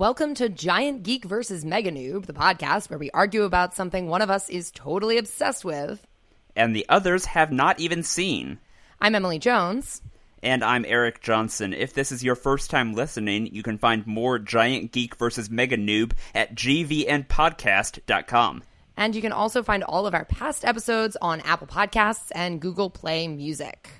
Welcome to Giant Geek versus Mega Noob, the podcast where we argue about something one of us is totally obsessed with. and the others have not even seen. I'm Emily Jones. And I'm Eric Johnson. If this is your first time listening, you can find more Giant Geek versus Mega Noob at gvnpodcast.com. And you can also find all of our past episodes on Apple Podcasts and Google Play Music.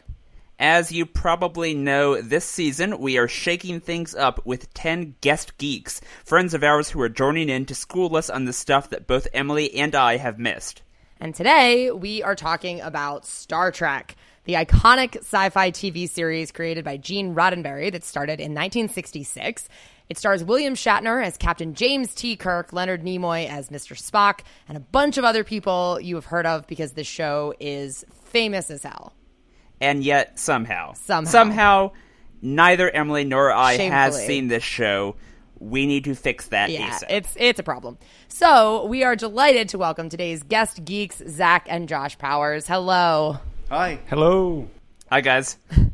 As you probably know, this season we are shaking things up with 10 guest geeks, friends of ours who are joining in to school us on the stuff that both Emily and I have missed. And today we are talking about Star Trek, the iconic sci fi TV series created by Gene Roddenberry that started in 1966. It stars William Shatner as Captain James T. Kirk, Leonard Nimoy as Mr. Spock, and a bunch of other people you have heard of because this show is famous as hell. And yet, somehow, Somehow. somehow, neither Emily nor I has seen this show. We need to fix that Yeah, ASAP. it's it's a problem. So we are delighted to welcome today's guest geeks, Zach and Josh Powers. Hello. Hi. Hello. Hi, guys.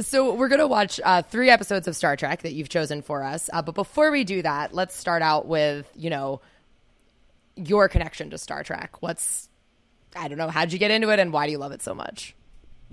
So we're gonna watch uh, three episodes of Star Trek that you've chosen for us. Uh, but before we do that, let's start out with you know your connection to Star Trek. What's I don't know. How'd you get into it, and why do you love it so much?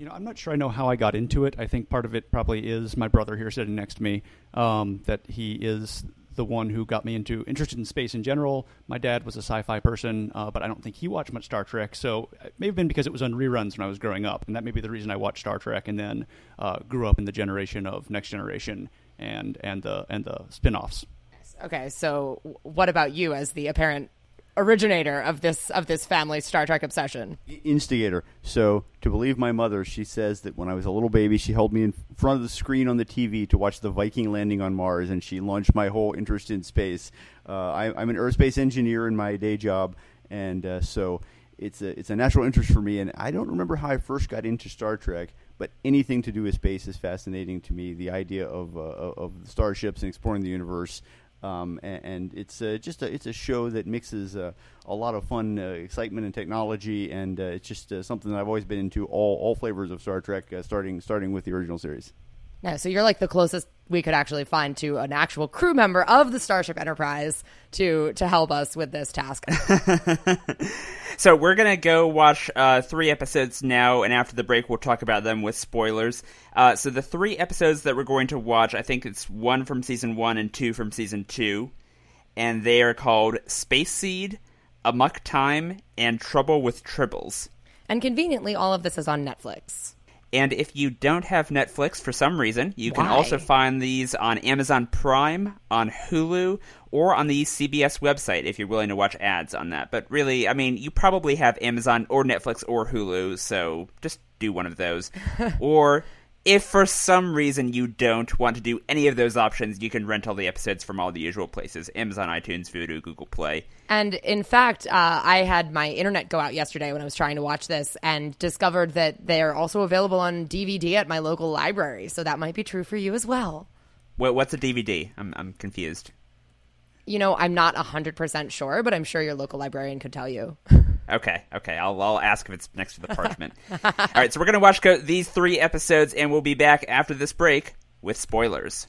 You know, I'm not sure I know how I got into it. I think part of it probably is my brother here sitting next to me. Um, that he is the one who got me into interested in space in general. My dad was a sci-fi person, uh, but I don't think he watched much Star Trek. So it may have been because it was on reruns when I was growing up, and that may be the reason I watched Star Trek. And then uh, grew up in the generation of Next Generation and and the and the spin-offs. Okay, so what about you as the apparent originator of this of this family Star Trek obsession? Instigator. So, to believe my mother, she says that when I was a little baby, she held me in front of the screen on the TV to watch the Viking landing on Mars, and she launched my whole interest in space. Uh, I, I'm an aerospace engineer in my day job, and uh, so it's a it's a natural interest for me. And I don't remember how I first got into Star Trek, but anything to do with space is fascinating to me. The idea of uh, of starships and exploring the universe. Um, and, and it's uh, just a, it's a show that mixes uh, a lot of fun, uh, excitement, and technology, and uh, it's just uh, something that I've always been into all, all flavors of Star Trek, uh, starting starting with the original series. No, so you're like the closest we could actually find to an actual crew member of the Starship Enterprise to to help us with this task. So we're gonna go watch uh, three episodes now, and after the break, we'll talk about them with spoilers. Uh, so the three episodes that we're going to watch, I think it's one from season one and two from season two, and they are called Space Seed, Amok Time, and Trouble with Tribbles. and conveniently, all of this is on Netflix. And if you don't have Netflix for some reason, you can Why? also find these on Amazon Prime, on Hulu, or on the CBS website if you're willing to watch ads on that. But really, I mean, you probably have Amazon or Netflix or Hulu, so just do one of those. or if for some reason you don't want to do any of those options, you can rent all the episodes from all the usual places Amazon, iTunes, Vudu, Google Play. And in fact, uh, I had my internet go out yesterday when I was trying to watch this and discovered that they're also available on DVD at my local library. So that might be true for you as well. What, what's a DVD? I'm, I'm confused. You know, I'm not 100% sure, but I'm sure your local librarian could tell you. Okay, okay. I'll I'll ask if it's next to the parchment. All right, so we're gonna watch go- these three episodes, and we'll be back after this break with spoilers.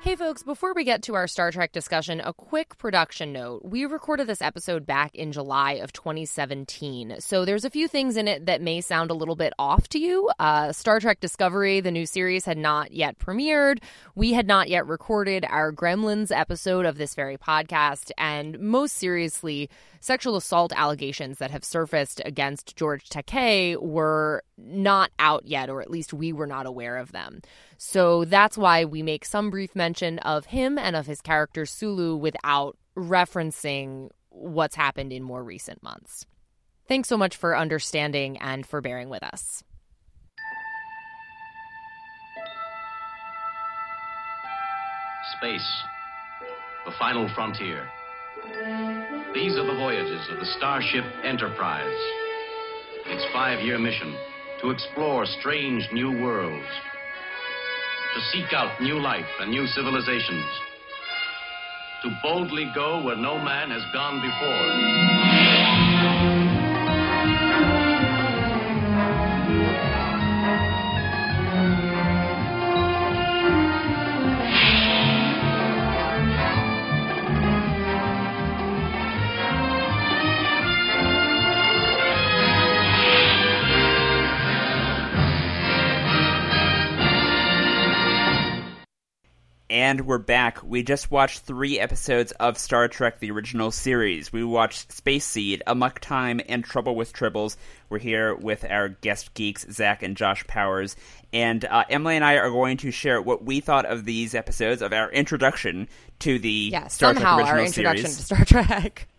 Hey, folks, before we get to our Star Trek discussion, a quick production note. We recorded this episode back in July of 2017, so there's a few things in it that may sound a little bit off to you. Uh, Star Trek Discovery, the new series, had not yet premiered. We had not yet recorded our Gremlins episode of this very podcast, and most seriously, sexual assault allegations that have surfaced against George Takei were not out yet, or at least we were not aware of them. So that's why we make some brief mention of him and of his character Sulu without referencing what's happened in more recent months. Thanks so much for understanding and for bearing with us. Space, the final frontier. These are the voyages of the Starship Enterprise. Its five year mission to explore strange new worlds to seek out new life and new civilizations, to boldly go where no man has gone before. And we're back. We just watched three episodes of Star Trek the original series. We watched Space Seed, Amok Time, and Trouble with Tribbles. We're here with our guest geeks, Zach and Josh Powers. And uh, Emily and I are going to share what we thought of these episodes of our introduction to the Yeah, Star somehow Trek original our introduction series. to Star Trek.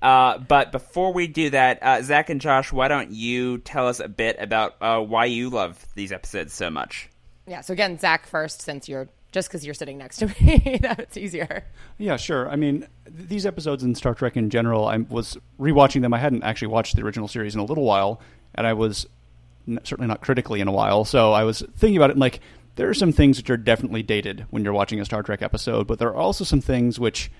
Uh, but before we do that, uh, Zach and Josh, why don't you tell us a bit about uh, why you love these episodes so much? Yeah, so again, Zach first, since you're just because you're sitting next to me, that's easier. Yeah, sure. I mean, th- these episodes in Star Trek in general, I was rewatching them. I hadn't actually watched the original series in a little while, and I was n- certainly not critically in a while. So I was thinking about it, and like, there are some things which are definitely dated when you're watching a Star Trek episode, but there are also some things which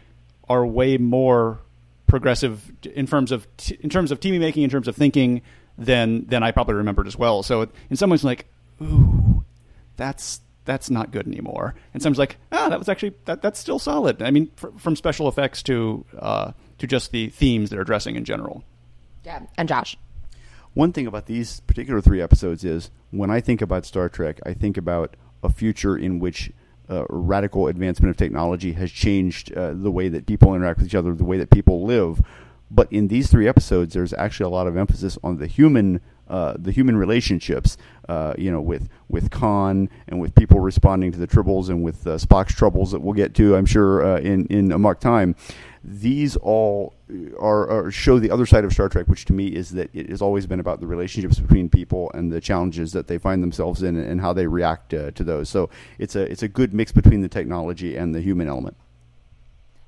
are way more progressive in terms of t- in terms of TV making, in terms of thinking, than than I probably remembered as well. So in some ways, like, ooh, that's that's not good anymore. And someone's like, ah, that was actually that, that's still solid. I mean, fr- from special effects to uh, to just the themes they're addressing in general. Yeah, and Josh. One thing about these particular three episodes is when I think about Star Trek, I think about a future in which uh, radical advancement of technology has changed uh, the way that people interact with each other, the way that people live. But in these three episodes, there's actually a lot of emphasis on the human, uh, the human relationships. Uh, you know, with with Khan and with people responding to the tribbles and with uh, Spock's troubles that we'll get to, I'm sure, uh, in in Amok Time. These all are, are show the other side of Star Trek, which to me is that it has always been about the relationships between people and the challenges that they find themselves in and how they react to those. So it's a it's a good mix between the technology and the human element.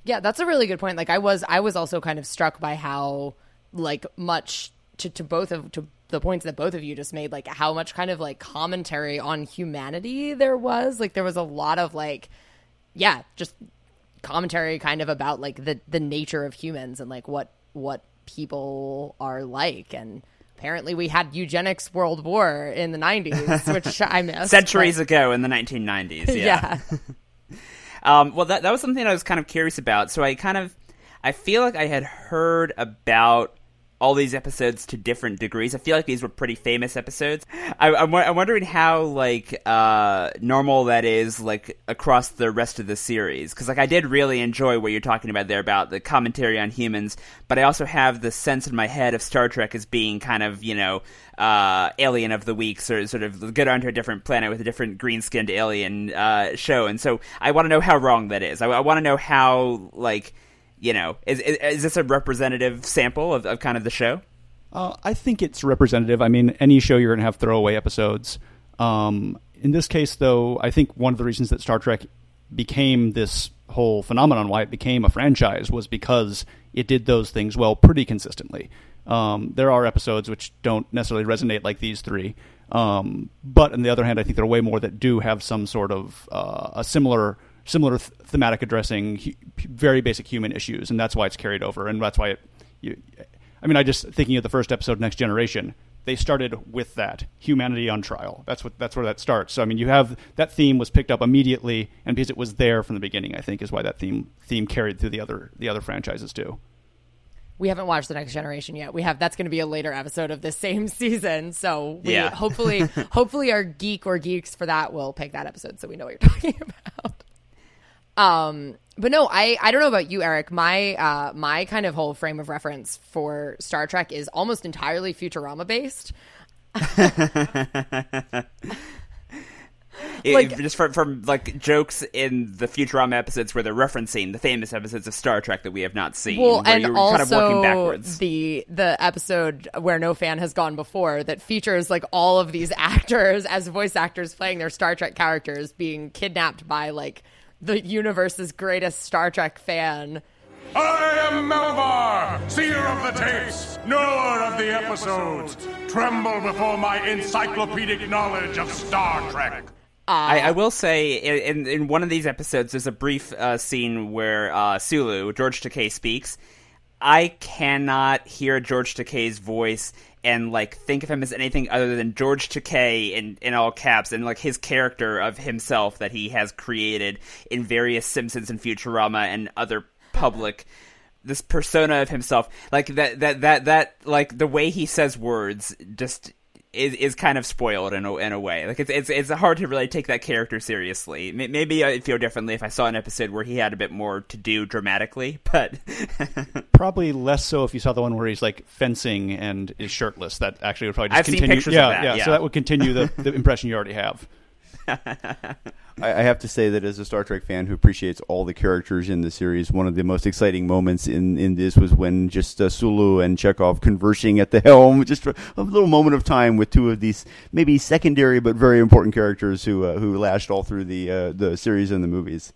Yeah, that's a really good point. Like I was I was also kind of struck by how like much to, to both of to the points that both of you just made, like how much kind of like commentary on humanity there was. Like there was a lot of like yeah, just commentary kind of about like the the nature of humans and like what what people are like and apparently we had eugenics world war in the 90s which i missed Centuries but- ago in the 1990s. yeah Um, well, that that was something I was kind of curious about. So I kind of, I feel like I had heard about all these episodes to different degrees. I feel like these were pretty famous episodes. I, I'm, I'm wondering how like uh, normal that is like across the rest of the series. Because like I did really enjoy what you're talking about there about the commentary on humans, but I also have the sense in my head of Star Trek as being kind of you know uh, alien of the week, sort of, sort of get onto a different planet with a different green skinned alien uh, show. And so I want to know how wrong that is. I, I want to know how like you know is, is is this a representative sample of, of kind of the show? Uh, I think it's representative. I mean, any show you're going to have throwaway episodes. Um, in this case, though, I think one of the reasons that Star Trek became this whole phenomenon, why it became a franchise, was because it did those things well pretty consistently. Um, there are episodes which don't necessarily resonate like these three, um, but on the other hand, I think there are way more that do have some sort of uh, a similar similar th- thematic addressing hu- very basic human issues, and that's why it's carried over, and that's why it. You, I mean, I just thinking of the first episode, Next Generation. They started with that humanity on trial. That's what that's where that starts. So I mean, you have that theme was picked up immediately, and because it was there from the beginning, I think is why that theme theme carried through the other the other franchises too. we haven't watched the next generation yet we have that's going to be a later episode of this same season so we Yeah. hopefully hopefully our geek or geeks for that will pick that episode so we know what you're talking about um but no i i don't know about you eric my uh my kind of whole frame of reference for star trek is almost entirely futurama based It- Like- just from from like jokes in the Futurama episodes where they're referencing the famous episodes of Star Trek that we have not seen. well where and also kind of working backwards. the the episode where no fan has gone before that features like all of these actors as voice actors playing their star trek characters being kidnapped by like the universe's greatest Star Trek fan. I am Melllvar, seer of the tapes, knower of the episodes. Tremble before my encyclopedic knowledge of Star Trek. I, I will say in, in one of these episodes, there's a brief uh, scene where uh, Sulu, George Takei, speaks. I cannot hear George Takei's voice and like think of him as anything other than George Takei in, in all caps and like his character of himself that he has created in various Simpsons and Futurama and other public this persona of himself. Like that that that that like the way he says words just is is kind of spoiled in a in a way. Like it's it's it's hard to really take that character seriously. Maybe I'd feel differently if I saw an episode where he had a bit more to do dramatically, but probably less so if you saw the one where he's like fencing and is shirtless. That actually would probably just I've seen continue. pictures yeah, of that, yeah, yeah. So that would continue the, the impression you already have. I, I have to say that as a Star Trek fan who appreciates all the characters in the series, one of the most exciting moments in, in this was when just uh, Sulu and Chekov conversing at the helm, just a little moment of time with two of these maybe secondary but very important characters who uh, who lashed all through the uh, the series and the movies.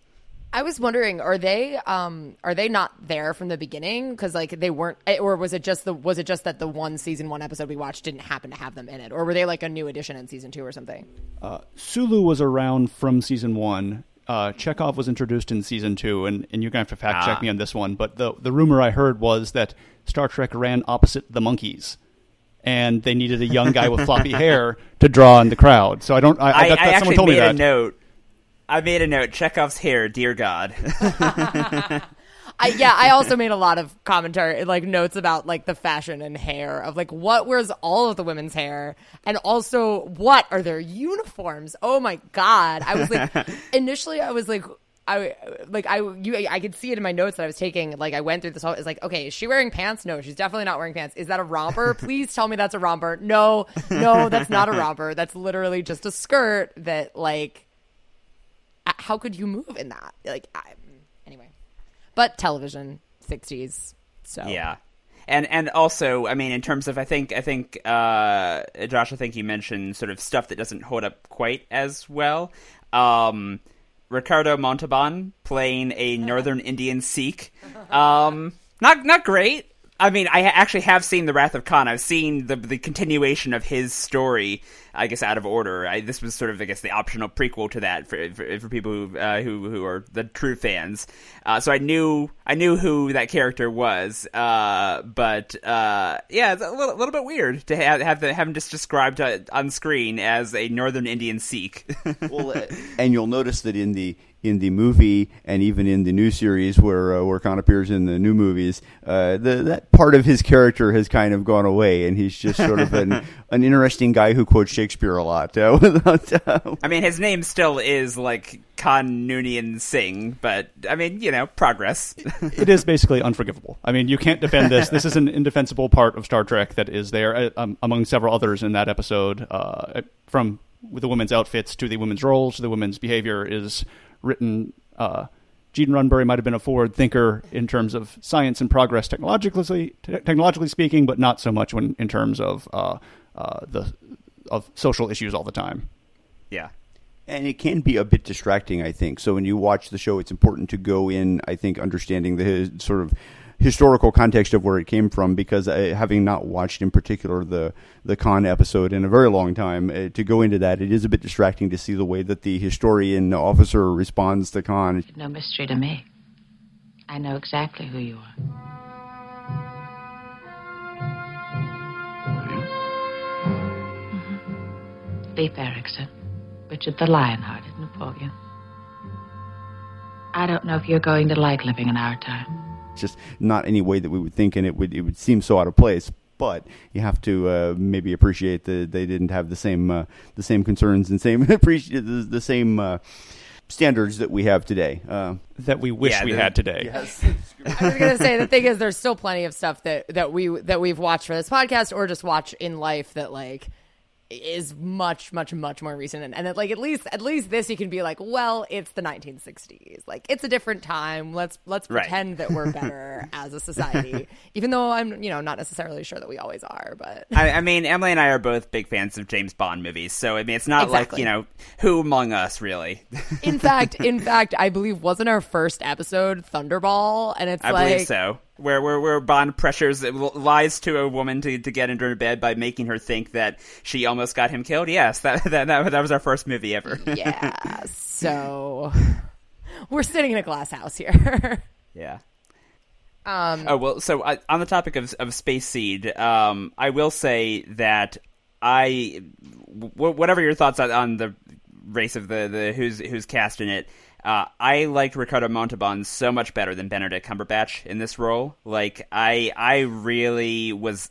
I was wondering, are they um are they not there from the beginning? Because like they weren't, eh, or was it just the was it just that the one season one episode we watched didn't happen to have them in it, or were they like a new addition in season two or something? Sulu was around from season one. Uh, Chekov was introduced in season two, and, and you're gonna have to fact check Ah. me on this one. But the the rumor I heard was that Star Trek ran opposite the Monkees, and they needed a young guy with floppy hair to draw in the crowd. So I don't. I, I, that, I that- someone actually told me made a that. note. I made a note. Chekov's hair, dear God. I yeah, I also made a lot of commentary, like notes about like the fashion and hair of like what wears all of the women's hair, and also what are their uniforms? Oh my god! I was like, initially, I was like. I like I you I could see it in my notes that I was taking. Like I went through this whole. It's like, okay, is she wearing pants? No, she's definitely not wearing pants. Is that a romper? Please tell me that's a romper. No, no, that's not a romper. That's literally just a skirt that like. How could you move in that? Like, I, anyway but television 60s so Yeah. And and also, I mean, in terms of, I think, I think, uh, Josh, I think you mentioned sort of stuff that doesn't hold up quite as well. Um, Ricardo Montalban playing a Northern Indian Sikh, um, not not great. I mean, I actually have seen The Wrath of Khan. I've seen the the continuation of his story. I guess out of order. I, this was sort of, I guess, the optional prequel to that for for, for people who uh, who who are the true fans. Uh, so I knew I knew who that character was. Uh, but uh, yeah, it's a little, little bit weird to have have, the, have him just described uh, on screen as a Northern Indian Sikh. well, uh, and you'll notice that in the in the movie and even in the new series where uh, where Khan appears in the new movies, uh, the, that part of his character has kind of gone away, and he's just sort of an an interesting guy who quotes Shakespeare a lot. Uh, without, uh, I mean, his name still is like Khan Noonien Singh, but I mean, you know, progress. it is basically unforgivable. I mean, you can't defend this. This is an indefensible part of Star Trek that is there, uh, um, among several others in that episode. Uh, from the women's outfits to the women's roles to the women's behavior is written. Uh, Gene Roddenberry might have been a forward thinker in terms of science and progress technologically, te- technologically speaking, but not so much when in terms of uh, uh, the of social issues all the time. yeah. and it can be a bit distracting, I think. So when you watch the show, it's important to go in, I think, understanding the his, sort of historical context of where it came from. Because uh, having not watched, in particular, the the Khan episode in a very long time, uh, to go into that, it is a bit distracting to see the way that the historian officer responds to Khan. No mystery to me. I know exactly who you are. Leif Erikson, Richard the Lionhearted, Napoleon. I don't know if you're going to like living in our time. It's just not any way that we would think, and it would it would seem so out of place. But you have to uh, maybe appreciate that they didn't have the same uh, the same concerns and same appreciate the, the same uh, standards that we have today. Uh, That we wish Yeah, we the- had today. I was gonna say the thing is there's still plenty of stuff that that we that we've watched for this podcast or just watch in life that like is much much much more recent and, and that, like at least at least this you can be like well it's the 1960s like it's a different time let's let's Right. pretend that we're better as a society even though i'm you know not necessarily sure that we always are but I, I mean, Emily and I are both big fans of James Bond movies, so I mean, it's not like you know who among us really. in fact in fact i believe wasn't our first episode thunderball and it's I like believe so. Where where where Bond pressures lies to a woman to to get into her bed by making her think that she almost got him killed. Yes, that that that, that was our first movie ever. yeah so we're sitting in a glass house here yeah. um Oh well, so I, on the topic of of Space Seed, um, I will say that I, w- whatever your thoughts on, on the race of the, the who's who's cast in it, uh, I liked Ricardo Montalban so much better than Benedict Cumberbatch in this role. Like I I really was.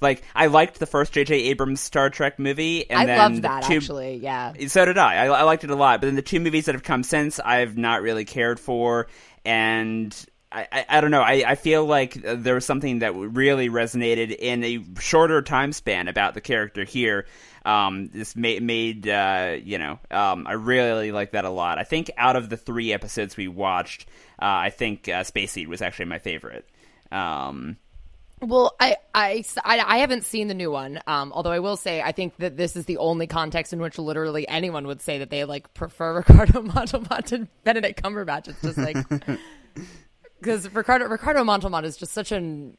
Like I liked the first J.J. Abrams Star Trek movie, and i then loved that two- actually yeah so did I. I. I liked it a lot. But then the two movies that have come since, I've not really cared for, and I, I, I don't know. I, I feel like there was something that really resonated in a shorter time span about the character here. Um, this made, made uh, you know, um, I really like that a lot. I think out of the three episodes we watched, uh, I think uh, Space Seed was actually my favorite. Um, Well, I, I, I, I haven't seen the new one. Um, although I will say, I think that this is the only context in which literally anyone would say that they like prefer Ricardo Montalban to Benedict Cumberbatch. It's just like because Ricardo Ricardo Montalban is just such an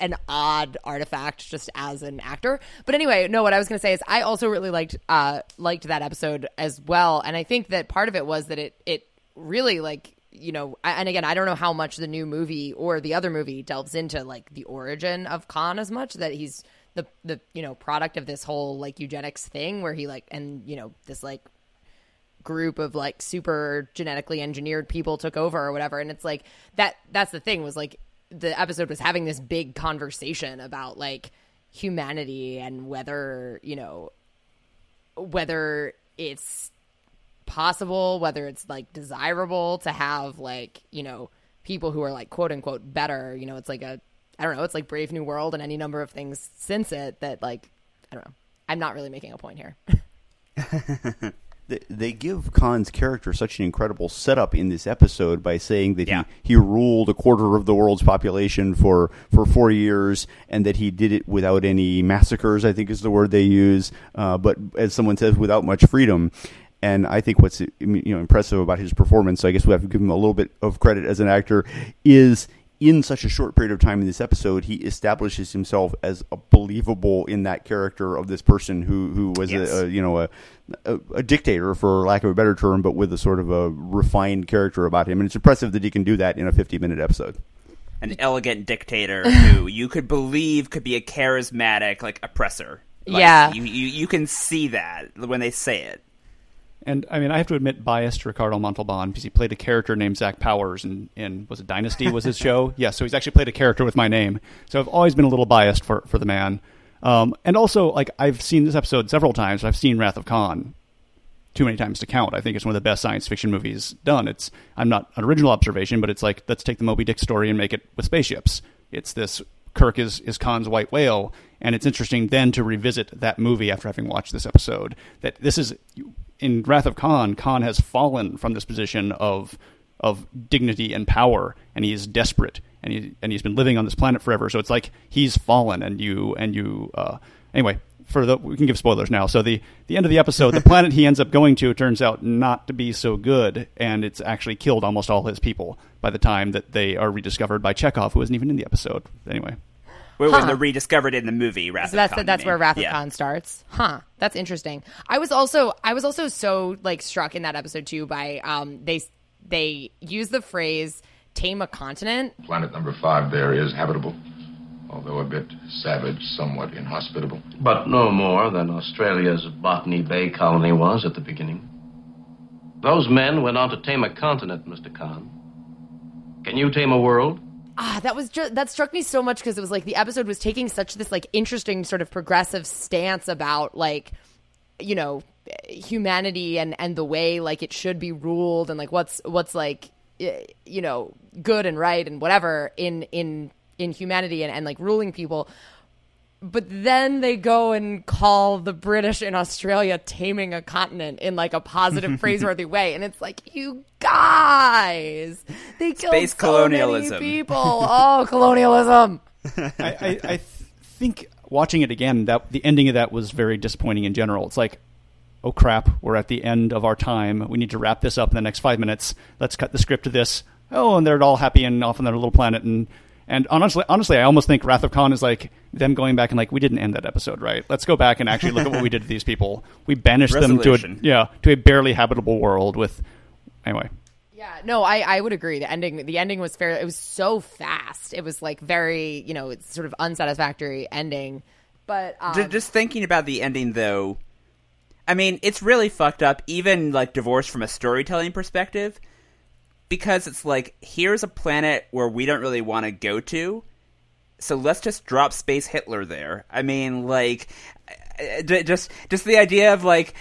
an odd artifact just as an actor. But anyway, no, what I was going to say is I also really liked uh liked that episode as well, and I think that part of it was that it it really like you know, and again, I don't know how much the new movie or the other movie delves into like the origin of Khan as much that he's the the you know product of this whole like eugenics thing where he like and you know this like group of like super genetically engineered people took over or whatever and it's like that that's the thing was like the episode was having this big conversation about like humanity and whether you know whether it's possible whether it's like desirable to have like you know people who are like quote unquote better. You know it's like a i don't know it's like brave new world and any number of things since it that like i don't know. I'm not really making a point here They, they give Khan's character such an incredible setup in this episode by saying that Yeah. he, he ruled a quarter of the world's population for, for four years and that he did it without any massacres, I think is the word they use, uh, but as someone says, without much freedom. And I think what's you know impressive about his performance, so I guess we have to give him a little bit of credit as an actor, is in such a short period of time in this episode, he establishes himself as a believable in that character of this person who who was Yes. a, a you know a, a a dictator for lack of a better term, but with a sort of a refined character about him, and it's impressive that he can do that in a fifty minute episode. an elegant dictator who you could believe could be a charismatic like oppressor. Like, Yeah. you, you you can see that when they say it. And I mean, I have to admit, biased Ricardo Montalban because he played a character named Zach Powers in, in was it Dynasty? Was his show? yeah, so he's actually played a character with my name. So I've always been a little biased for for the man. Um, and also, like I've seen this episode several times. I've seen Wrath of Khan too many times to count. I think it's one of the best science fiction movies done. It's I'm not an original observation, but it's like let's take the Moby Dick story and make it with spaceships. It's this Kirk is is Khan's white whale, and it's interesting then to revisit that movie after having watched this episode. That this is in Wrath of Khan. Khan has fallen from this position of of dignity and power, and he is desperate, and he and he's been living on this planet forever. So it's like he's fallen, and you and you. Uh, anyway, for the we can give spoilers now. So the the end of the episode, the planet he ends up going to turns out not to be so good, and it's actually killed almost all his people by the time that they are rediscovered by Chekov, who isn't even in the episode. Anyway, When Huh. they're rediscovered in the movie, Wrath So that's of Khan. that's where mean. Wrath of Yeah. Khan starts. Huh. That's interesting. I was also I was also so like struck in that episode too by um they they use the phrase tame a continent. Planet number five there is habitable, although a bit savage, somewhat inhospitable. But no more than Australia's Botany Bay colony was at the beginning. Those men went on to tame a continent, Mr. Khan. Can you tame a world? Ah, that was just that struck me so much because it was like the episode was taking such this like interesting sort of progressive stance about like you know humanity and and the way like it should be ruled and like what's what's like you know good and right and whatever in in in humanity and, and like ruling people but then they go and call the British in Australia taming a continent in like a positive, praiseworthy way, and it's like, you guys, they killed Space so colonialism. many people. Oh, colonialism. I, I, I think watching it again, that the ending of that was very disappointing in general. It's like, oh crap, we're at the end of our time. We need to wrap this up in the next five minutes. Let's cut the script to this. Oh, and they're all happy and off on their little planet. And and honestly, honestly, I almost think Wrath of Khan is like them going back and like, we didn't end that episode, right? Let's go back and actually look at what we did to these people. We banished them to a yeah to a barely habitable world with. Anyway, Yeah, no, I, I would agree. The ending the ending was fair. It was so fast. It was like very, you know, it's sort of unsatisfactory ending. But um, Ju- just thinking about the ending though i mean it's really fucked up even like divorced from a storytelling perspective because it's like here's a planet where we don't really want to go to so let's just drop space hitler there i mean like uh, just just the idea of like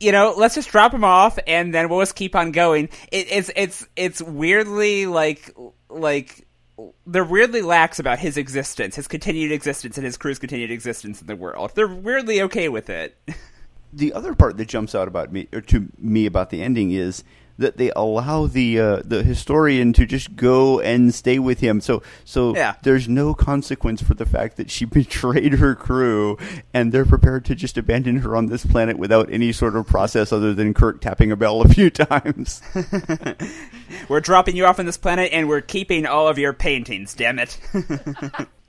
you know, let's just drop him off and then we'll just keep on going. It, it's it's it's weirdly like like they're weirdly lax about his existence, his continued existence, and his crew's continued existence in the world. They're weirdly okay with it. the other part that jumps out about me or to me about the ending is that they allow the uh, the historian to just go and stay with him. So so Yeah. there's no consequence for the fact that she betrayed her crew, and they're prepared to just abandon her on this planet without any sort of process other than Kirk tapping a bell a few times. We're dropping you off on this planet, and we're keeping all of your paintings. Damn it!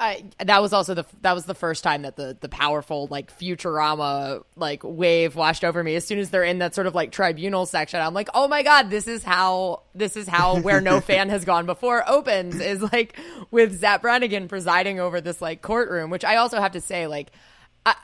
I, that was also the that was the first time that the the powerful like Futurama like wave washed over me. As soon as they're in that sort of like tribunal section, I'm like, oh my god, this is how this is how where no fan has gone before opens is like with Zap Brannigan presiding over this like courtroom. Which I also have to say, like, I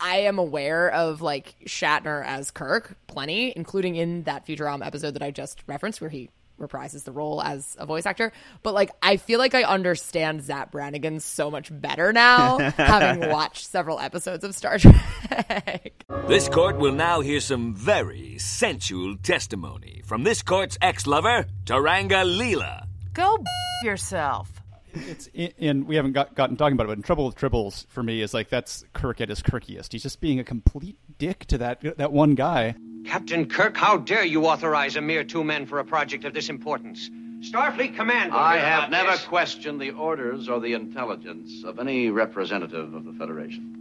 I am aware of like Shatner as Kirk plenty, including in that Futurama episode that I just referenced, where he reprises the role as a voice actor. But like, I feel like I understand Zap Brannigan so much better now, having watched several episodes of Star Trek. This court will now hear some very sensual testimony from this court's ex-lover, Turanga Leela. Go yourself. it's in, in we haven't got, gotten talking about it, but in Trouble with Tribbles for me is like that's Kirk at his Kirkiest. He's just being a complete dick to that that one guy. Captain Kirk, how dare you authorize a mere two men for a project of this importance? Starfleet Command. will I hear have about never this. questioned the orders or the intelligence of any representative of the Federation.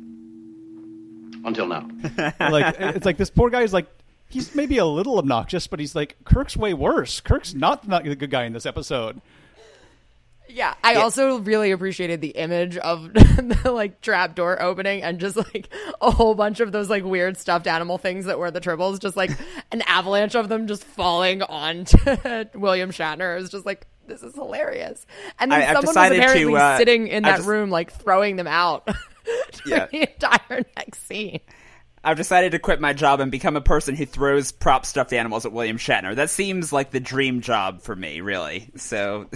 Until now. like it's like this poor guy is like he's maybe a little obnoxious, but he's like Kirk's way worse. Kirk's not not the good guy in this episode. Yeah, I also really appreciated the image of the like trap door opening and just like a whole bunch of those like weird stuffed animal things that were the tribbles, just like an avalanche of them just falling onto William Shatner. It was just like this is hilarious. And then I- someone was decided to, apparently uh, sitting in that just- room like throwing them out during Yeah. the entire next scene. I've decided to quit my job and become a person who throws prop stuffed animals at William Shatner. That seems like the dream job for me, really. So,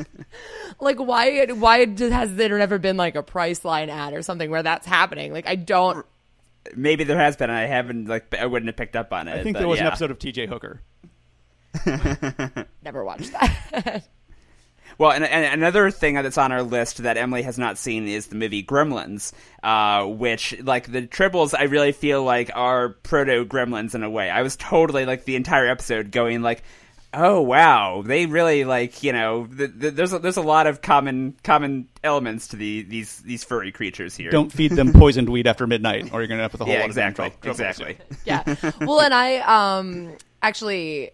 Like why why has there never been like a Priceline ad or something where that's happening? Like I don't maybe there has been. I haven't like I wouldn't have picked up on it. I think but there was an episode of T.J. Hooker. never watched that. Well, and, and another thing that's on our list that Emily has not seen is the movie Gremlins, uh, which, like, the Tribbles, I really feel like are proto Gremlins in a way. I was totally, like, the entire episode going, like, oh, wow, they really, like, you know, th- th- there's, a, there's a lot of common common elements to the, these, these furry creatures here. Don't feed them poisoned weed after midnight, or you're going to end up with a whole yeah, lot exactly, of trouble. exactly. yeah. Well, and I um actually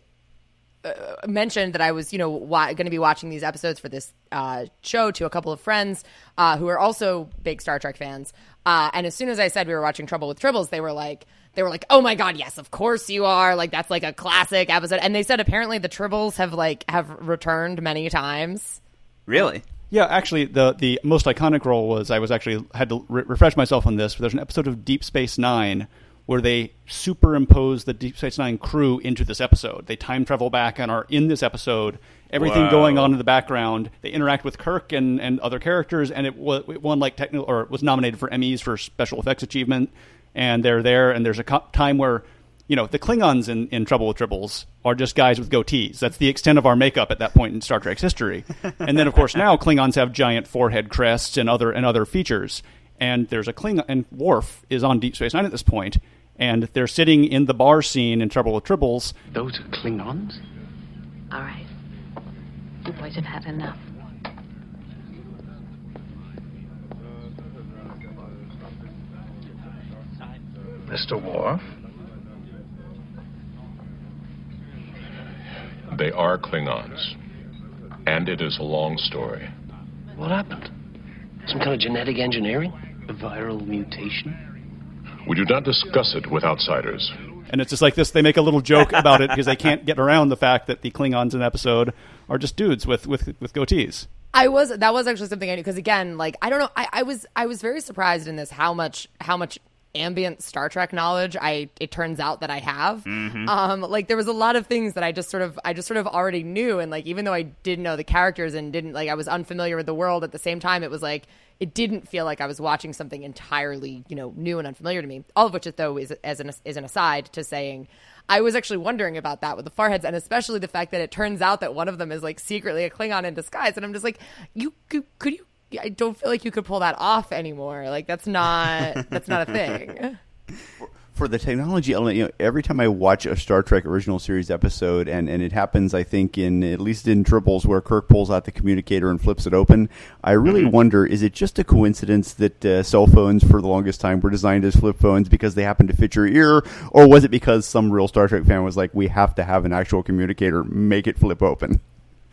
uh, mentioned that I was, you know, wa- going to be watching these episodes for this uh, show to a couple of friends uh, who are also big Star Trek fans. Uh, and as soon as I said we were watching Trouble with Tribbles, they were like, they were like, "Oh my god, yes, of course you are! Like that's like a classic episode." And they said apparently the Tribbles have like have returned many times. Really? Yeah, actually, the the most iconic role was I was actually had to re- refresh myself on this. There's an episode of Deep Space Nine where they superimpose the Deep Space Nine crew into this episode. They time travel back and are in this episode. Everything Wow. going on in the background. They interact with Kirk and, and other characters, and it, wa- it won like technical or was nominated for Emmys for special effects achievement. And they're there, and there's a co- time where you know, the Klingons in, in Trouble with Tribbles are just guys with goatees. That's the extent of our makeup at that point in Star Trek's history. and then, of course, now Klingons have giant forehead crests and other and other features. And there's a Klingon, and Worf is on Deep Space Nine at this point, and they're sitting in the bar scene in Trouble with Tribbles. Those are Klingons? All right. You boys have had enough. Mr. Worf? They are Klingons. And it is a long story. What happened? Some kind of genetic engineering? A viral mutation? We do not discuss it with outsiders. And it's just like this. They make a little joke about it because they can't get around the fact that the Klingons in the episode are just dudes with with, with goatees. I was that was actually something I knew because again, like I don't know, I, I was I was very surprised in this how much how much ambient Star Trek knowledge I it turns out that I have. Mm-hmm. Um, like there was a lot of things that I just sort of I just sort of already knew, and like even though I didn't know the characters and didn't like I was unfamiliar with the world at the same time, it was like it didn't feel like I was watching something entirely you know new and unfamiliar to me. All of which though is as an is an aside to saying. I was actually wondering about that with the Farheads, and especially the fact that it turns out that one of them is like secretly a Klingon in disguise, and I'm just like, you could, could you? I don't feel like you could pull that off anymore. Like that's not that's not a thing. for the technology element, you know, every time I watch a Star Trek original series episode, and, and it happens, I think, in at least in Tribbles where Kirk pulls out the communicator and flips it open, I really Mm-hmm. wonder: is it just a coincidence that uh, cell phones, for the longest time, were designed as flip phones because they happen to fit your ear, or was it because some real Star Trek fan was like, "We have to have an actual communicator, make it flip open"?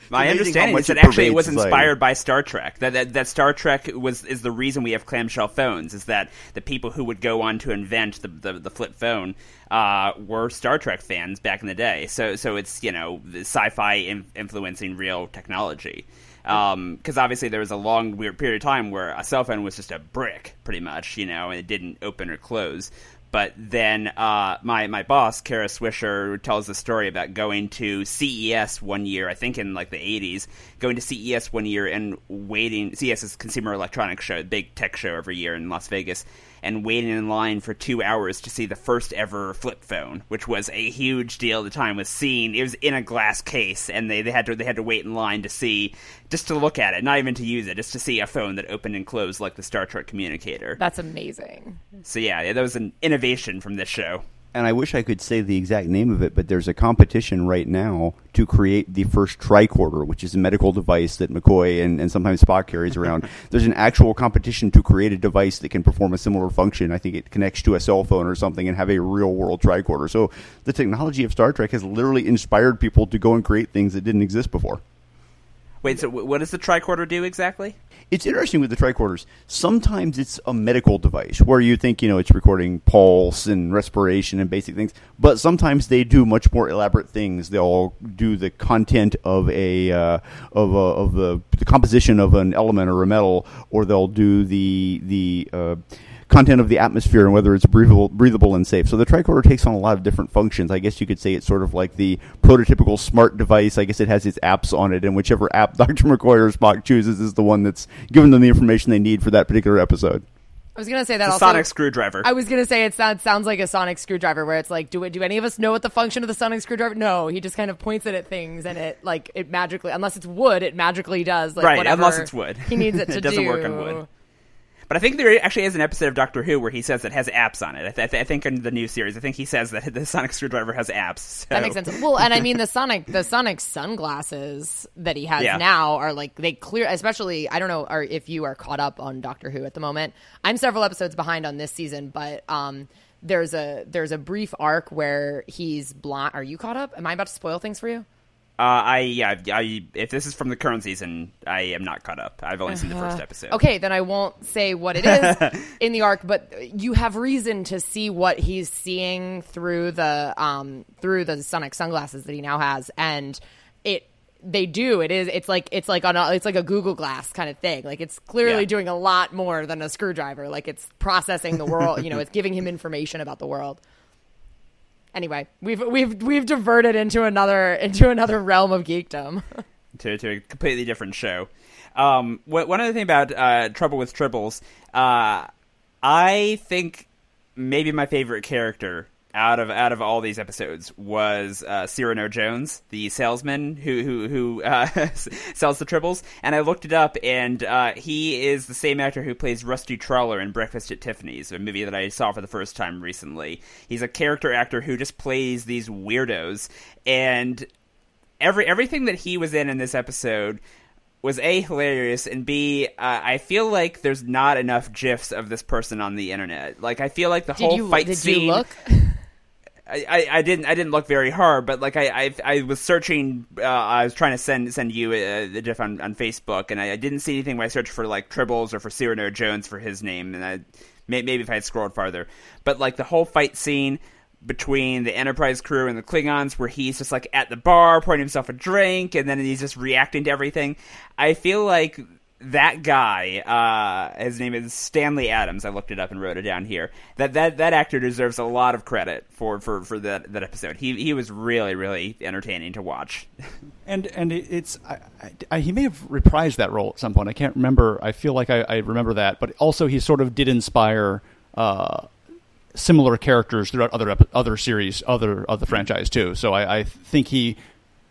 My understanding is that actually it was society. inspired by Star Trek. That, that that Star Trek was is the reason we have clamshell phones. Is that the people who would go on to invent the the, the flip phone uh, were Star Trek fans back in the day. So so it's you know sci-fi in, influencing real technology. Because obviously there was a long weird period of time where a cell phone was just a brick, pretty much, you know, and it didn't open or close. But then uh, my my boss, Kara Swisher, tells the story about going to CES one year, I think in like the '80s, going to CES one year and waiting. CES is Consumer Electronics Show, big tech show every year in Las Vegas, and waiting in line for two hours to see the first ever flip phone, which was a huge deal at the time. Was seen it was in a glass case, and they, they had to they had to wait in line to see just to look at it, not even to use it, just to see a phone that opened and closed like the Star Trek communicator. That's amazing. So yeah, yeah, that was an innovation from this show. And I wish I could say the exact name of it, but there's a competition right now to create the first tricorder, which is a medical device that McCoy and, and sometimes Spock carries around. there's an actual competition to create a device that can perform a similar function. I think it connects to a cell phone or something and have a real world tricorder. So the technology of Star Trek has literally inspired people to go and create things that didn't exist before. Wait, so what does the tricorder do exactly? It's interesting with the tricorders. Sometimes it's a medical device where you think, you know, it's recording pulse and respiration and basic things, but sometimes they do much more elaborate things. They'll do the content of a uh, of a, of the, the composition of an element or a metal, or they'll do the the uh, content of the atmosphere and whether it's breathable, breathable and safe. So the tricorder takes on a lot of different functions. I guess you could say it's sort of like the prototypical smart device. I guess it has its apps on it, and whichever app Dr. McCoy or Spock chooses is the one that's giving them the information they need for that particular episode. I was gonna say that It's a also. sonic screwdriver. I was gonna say it sounds sounds like a sonic screwdriver, where it's like, do it? Do any of us know what the function of the sonic screwdriver? No, he just kind of points it at things, and it like it magically, unless it's wood, it magically does like right, whatever unless it's wood. He needs it to it doesn't do. work on wood. But I think there actually is an episode of Doctor Who where he says it has apps on it. I, th- I think in the new series, I think he says that the sonic screwdriver has apps. So. That makes sense. Well, and I mean the Sonic the Sonic sunglasses that he has Yeah. now are like they clear especially I don't know or if you are caught up on Doctor Who at the moment. I'm several episodes behind on this season, but um there's a there's a brief arc where he's blind. Are you caught up? Am I about to spoil things for you? Uh, I yeah, I if this is from the current season, I am not caught up. I've only seen the first Uh, episode. Okay, then I won't say what it is in the arc, but you have reason to see what he's seeing through the um through the sonic sunglasses that he now has, and it they do it is it's like it's like on a, it's like a Google Glass kind of thing. Like it's clearly Yeah. doing a lot more than a screwdriver. Like it's processing the world. you know, it's giving him information about the world. Anyway, we've we've we've diverted into another into another realm of geekdom. to, to a completely different show. Um, what, one other thing about uh, Trouble with Tribbles, uh, I think maybe my favorite character out of out of all these episodes was uh, Cyrano Jones, the salesman who who who uh, sells the tribbles. And I looked it up, and uh, he is the same actor who plays Rusty Trawler in Breakfast at Tiffany's, a movie that I saw for the first time recently. He's a character actor who just plays these weirdos, and every everything that he was in in this episode was a hilarious and b uh, I feel like there's not enough gifs of this person on the internet. Like I feel like the Did whole you- fight did scene. you look? I, I, didn't I didn't look very hard, but like I I, I was searching. Uh, I was trying to send send you uh, the GIF on, on Facebook, and I, I didn't see anything when I searched for like Tribbles or for Cyrano Jones for his name, and I may, maybe if I had scrolled farther, but like the whole fight scene between the Enterprise crew and the Klingons, where he's just like at the bar pouring himself a drink, and then he's just reacting to everything. I feel like that guy, uh, his name is Stanley Adams. I looked it up and wrote it down here. That that that actor deserves a lot of credit for for, for that that episode. He he was really really entertaining to watch. And and it's I, I, he may have reprised that role at some point. I can't remember. I feel like I, I remember that, but also he sort of did inspire uh, similar characters throughout other other series, other of the franchise too. So I, I think he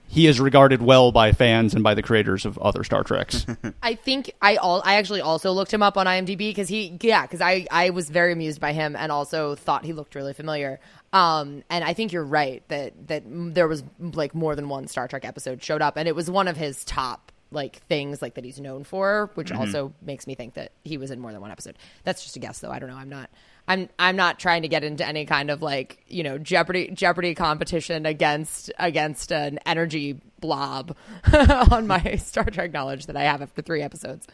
he is regarded well by fans and by the creators of other Star Treks. I think I all I actually also looked him up on IMDb because he yeah because I I was very amused by him and also thought he looked really familiar. Um, and I think you're right that that there was like more than one Star Trek episode showed up, and it was one of his top like things like that he's known for, which Mhm. also makes me think that he was in more than one episode. That's just a guess, though. I don't know. I'm not. I'm I'm not trying to get into any kind of like you know Jeopardy Jeopardy competition against against an energy blob on my Star Trek knowledge that I have after three episodes.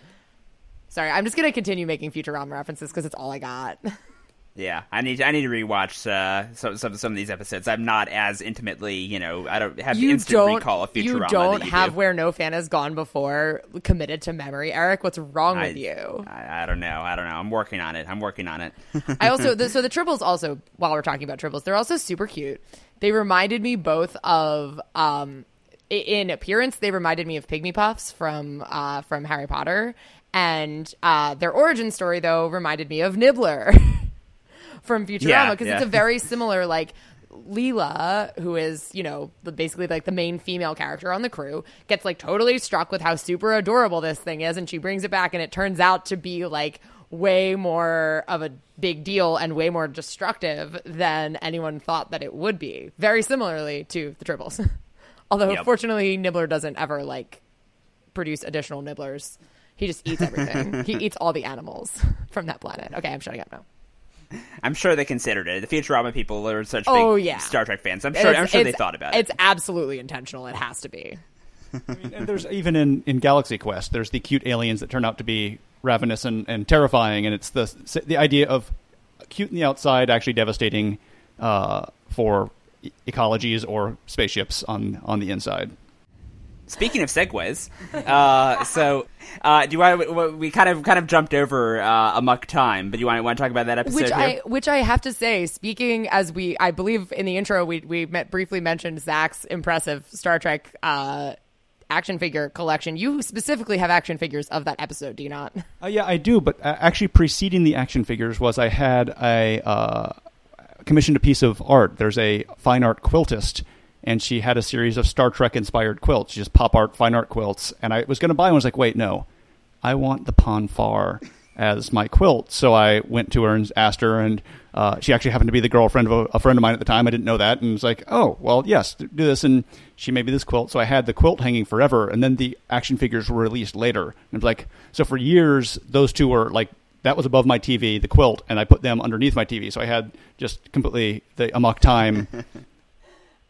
Sorry, I'm just gonna continue making Futurama references because it's all I got. Yeah, I need I need to rewatch uh, some some some of these episodes. I'm not as intimately, you know, I don't have you instant don't recall of Futurama. you don't you have do. where no fan has gone before committed to memory, Eric. What's wrong I- with you? I, I don't know. I don't know. I'm working on it. I'm working on it. I also the, so the tribbles also while we're talking about tribbles, they're also super cute. They reminded me both of um in appearance they reminded me of Pygmy Puffs from uh from Harry Potter and uh their origin story though reminded me of Nibbler from Futurama Yeah, because yeah. it's a very similar like Leela, who is, you know, basically like the main female character on the crew, gets like totally struck with how super adorable this thing is, and she brings it back, and it turns out to be like way more of a big deal and way more destructive than anyone thought that it would be. Very similarly to the Tribbles. Although, Yep. fortunately, Nibbler doesn't ever like produce additional nibblers. He just eats everything. he eats all the animals from that planet. Okay, I'm shutting up now. I'm sure they considered it. The Futurama people are such big Oh, yeah. Star Trek fans. I'm sure. It's- I'm sure they thought about it. It's absolutely intentional. It has to be. and there's even in, in Galaxy Quest, there's the cute aliens that turn out to be ravenous and, and terrifying, and it's the the idea of cute in the outside, actually devastating uh, for e- ecologies or spaceships on on the inside. Speaking of segues, uh, so uh, do you want? We kind of kind of jumped over uh, amok time, but do you want, want to talk about that episode? Which here? I, which I have to say, speaking as we, I believe in the intro, we we met, briefly mentioned Zach's impressive Star Trek uh, action figure collection. You specifically have action figures of that episode, do you not? Uh, yeah, I do. But uh, actually, preceding the action figures was I had a uh, commissioned a piece of art. There's a fine art quiltist, and she had a series of Star Trek inspired quilts, just pop art fine art quilts. And I was going to buy one. I was like, wait, no, I want the Pon Farr as my quilt. So I went to her and asked her, and uh, she actually happened to be the girlfriend of a, a friend of mine at the time. I didn't know that, and was like, oh, well, yes, do this. And she made me this quilt. So I had the quilt hanging forever, and then the action figures were released later. And was like, so for years, those two were like. That was above my TV, the quilt, and I put them underneath my TV. So I had just completely the amok time.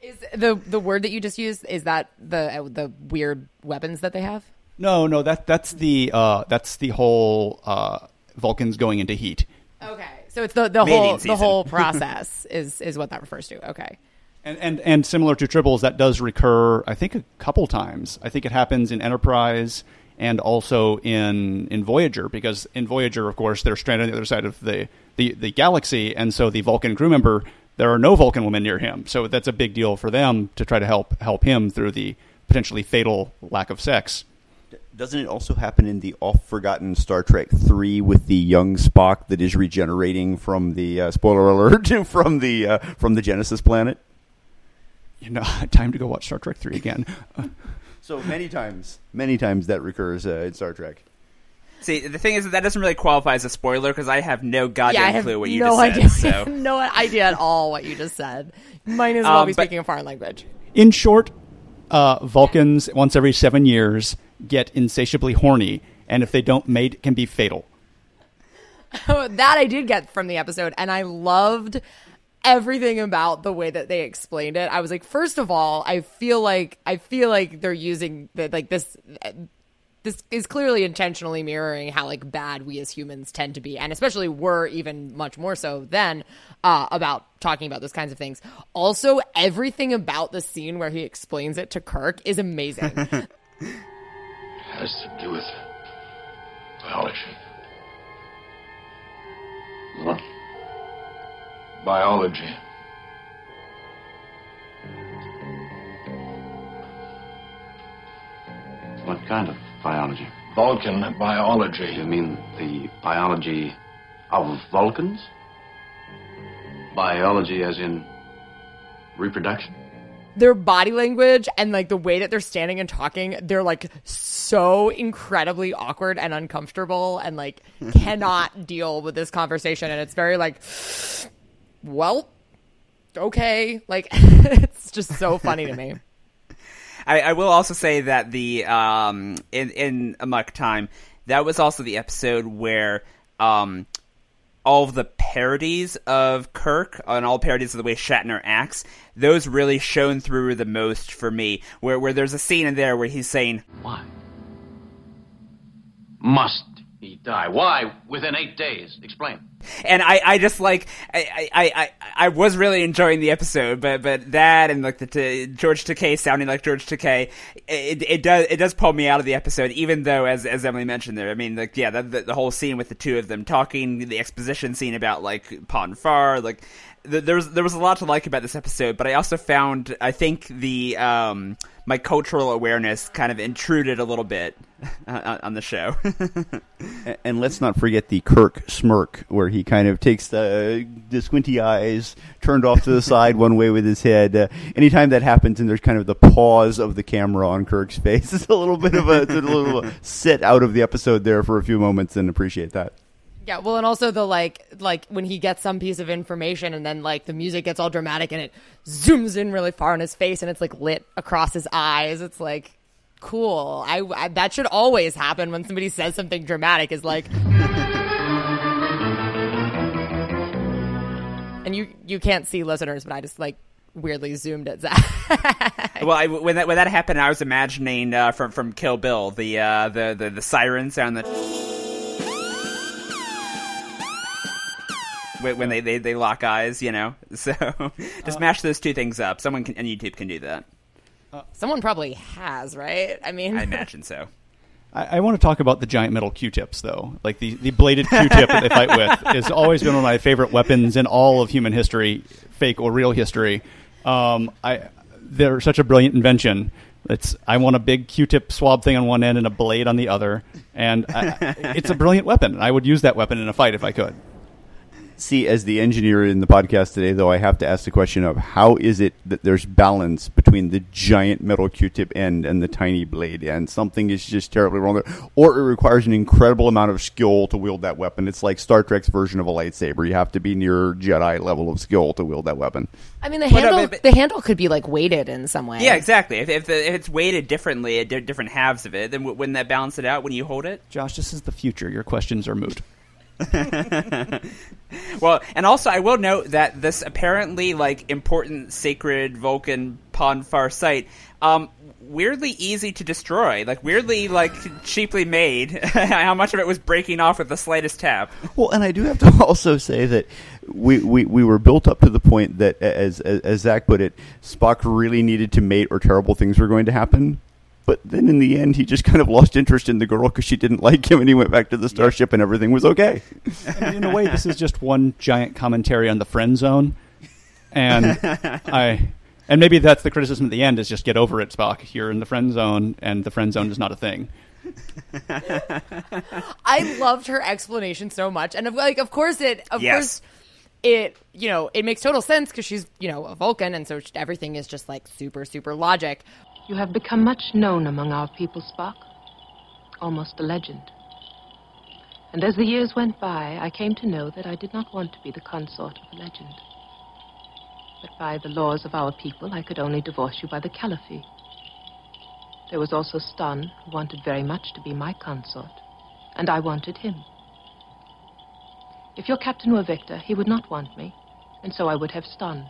Is the the word that you just used is that the uh, the weird weapons that they have? No, no, that that's the uh, that's the whole uh, Vulcans going into heat. Okay, so it's the the Mating whole the whole process is is what that refers to. Okay. And, and and similar to Tribbles, that does recur. I think a couple times. I think it happens in Enterprise and also in in Voyager because in Voyager, of course, they're stranded on the other side of the the, the galaxy, and so the Vulcan crew member there are no Vulcan women near him. So that's a big deal for them to try to help help him through the potentially fatal lack of sex. Doesn't it also happen in the oft forgotten Star Trek three with the young Spock that is regenerating from the uh, spoiler alert from the uh, from the Genesis planet? You know, time to go watch Star Trek three again. so many times, many times that recurs uh, in Star Trek. See, the thing is that that doesn't really qualify as a spoiler because I have no goddamn yeah, have clue what you no just idea. said. So. no idea at all what you just said. Might as well Um, be but- speaking a foreign language. In short, uh, Vulcans once every seven years get insatiably horny, and if they don't mate, it can be fatal. that I did get from the episode, and I loved everything about the way that they explained it. I was like, first of all, I feel like I feel like they're using the, like this. This is clearly intentionally mirroring how like bad we as humans tend to be, and especially were even much more so then uh, about talking about those kinds of things. Also, everything about the scene where he explains it to Kirk is amazing. has to do with biology. What? Biology. What kind of biology? Vulcan biology. You mean the biology of Vulcans? Biology as in reproduction? their body language and like the way that they're standing and talking, they're like so incredibly awkward and uncomfortable and like cannot deal with this conversation. And it's very like, well, okay. Like, it's just so funny to me. I, I will also say that the um, in in Amok Time, that was also the episode where um, all of the parodies of Kirk and all parodies of the way Shatner acts, those really shone through the most for me. Where where there's a scene in there where he's saying, Why? Must he die? Why within eight days? Explain. and I, I just like I, I, I, I was really enjoying the episode, but but that and like the t- George Takei sounding like George Takei, it, it does it does pull me out of the episode. Even though, as as Emily mentioned there, I mean, like yeah, the, the, the whole scene with the two of them talking, the exposition scene about like Pon Farr, like th- there was there was a lot to like about this episode. But I also found I think the um my cultural awareness kind of intruded a little bit on, on the show. And let's not forget the Kirk smirk, where he kind of takes the the squinty eyes turned off to the side one way with his head. Uh, anytime that happens, and there's kind of the pause of the camera on Kirk's face, it's a little bit of a, a little sit out of the episode there for a few moments, and appreciate that. Yeah, well, and also the like, like when he gets some piece of information, and then like the music gets all dramatic, and it zooms in really far on his face, and it's like lit across his eyes. It's like cool. I, I that should always happen when somebody says something dramatic. Is like, and you you can't see listeners, but I just like weirdly zoomed at Zach. well, I, when that when that happened, I was imagining uh, from from Kill Bill the uh, the, the the siren sound that when when they, they they lock eyes, you know. So just mash those two things up. Someone can, on YouTube can do that. Someone probably has, right? I mean, I imagine so. I, I want to talk about the giant metal Q-tips, though. Like the, the bladed Q-tip that they fight with has always been one of my favorite weapons in all of human history, fake or real history. Um, I they're such a brilliant invention. It's I want a big Q-tip swab thing on one end and a blade on the other, and I, it's a brilliant weapon. I would use that weapon in a fight if I could. See, as the engineer in the podcast today, though, I have to ask the question of how is it that there's balance between the giant metal Q-tip end and the tiny blade end? Something is just terribly wrong there, or it requires an incredible amount of skill to wield that weapon. It's like Star Trek's version of a lightsaber. You have to be near Jedi level of skill to wield that weapon. I mean, the Well, no, handle but- but- the handle could be like weighted in some way. Yeah, exactly. If if, the, if it's weighted differently uh, at different halves of it, then w- wouldn't that balance it out when you hold it? Josh, this is the future. Your questions are moot. Well, and also I will note that this apparently like important sacred Vulcan Pon Farr site, um, weirdly easy to destroy. Like weirdly like cheaply made. How much of it was breaking off with the slightest tap? Well, and I do have to also say that we, we, we were built up to the point that, as, as as Zach put it, Spock really needed to mate, or terrible things were going to happen. But then in the end, he just kind of lost interest in the girl because she didn't like him, and he went back to the starship, and everything was okay. And in a way, this is just one giant commentary on the friend zone, and I, and maybe that's the criticism at the end is just get over it, Spock. You're in the friend zone, and the friend zone is not a thing. I loved her explanation so much, and of, like, of course, it, of Yes. course, it, you know, it makes total sense because she's, you know, a Vulcan, and so everything is just like super, super logic. You have become much known among our people, Spock. Almost a legend. And as the years went by, I came to know that I did not want to be the consort of a legend. But by the laws of our people, I could only divorce you by the kal-if-fee. There was also Stonn, who wanted very much to be my consort, and I wanted him. If your captain were Victor, he would not want me, and so I would have Stonn.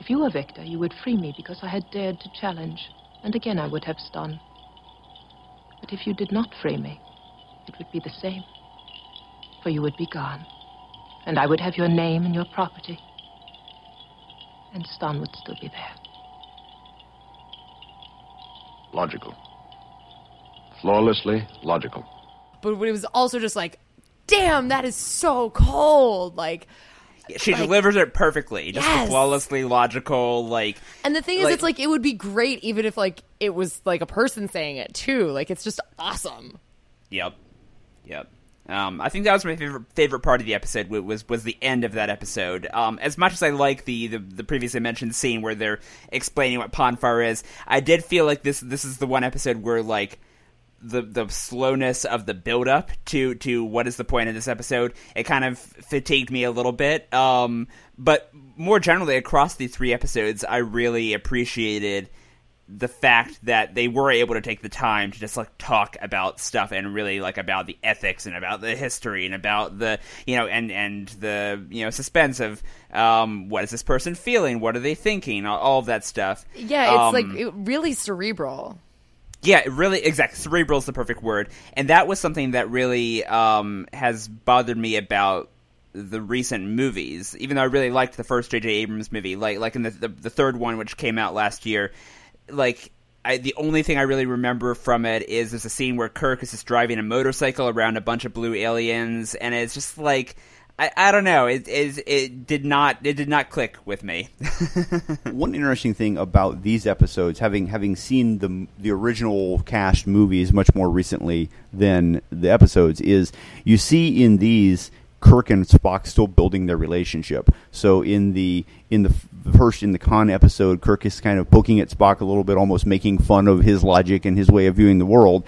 If you were Victor, you would free me because I had dared to challenge, and again I would have Stonn. But if you did not free me, it would be the same, for you would be gone, and I would have your name and your property, and Stonn would still be there. Logical. Flawlessly logical. But it was also just like, damn, that is so cold. Like, She like- delivers it perfectly, just Yes. flawlessly logical. Like, And the thing is, Like- it's like it would be great even if like it was like a person saying it too. Like it's just awesome. Yep, yep. Um, I think that was my favorite favorite part of the episode was was the end of that episode. Um, as much as I like the, the the previously mentioned scene where they're explaining what Ponfarr is, I did feel like this this is the one episode where like the the slowness of the build up to to what is the point of this episode it kind of fatigued me a little bit. Um but more generally across the three episodes i really appreciated the fact that they were able to take the time to just like talk about stuff and really like about the ethics and about the history and about the you know and and the you know suspense of um what is this person feeling? What are they thinking? All, all of that stuff. Yeah, it's Um, like it, really cerebral. Yeah, really, exactly. Cerebral is the perfect word, and that was something that really um, has bothered me about the recent movies. Even though I really liked the first J.J. Abrams movie, like like in the, the the third one, which came out last year, like. I, the only thing I really remember from it is there's a scene where Kirk is just driving a motorcycle around a bunch of blue aliens, and it's just like I, I don't know. It, it it did not it did not click with me. One interesting thing about these episodes, having having seen the the original cast movies much more recently than the episodes, is you see in these Kirk and Spock still building their relationship. So in the in the first in the Khan episode, Kirk is kind of poking at Spock a little bit, almost making fun of his logic and his way of viewing the world.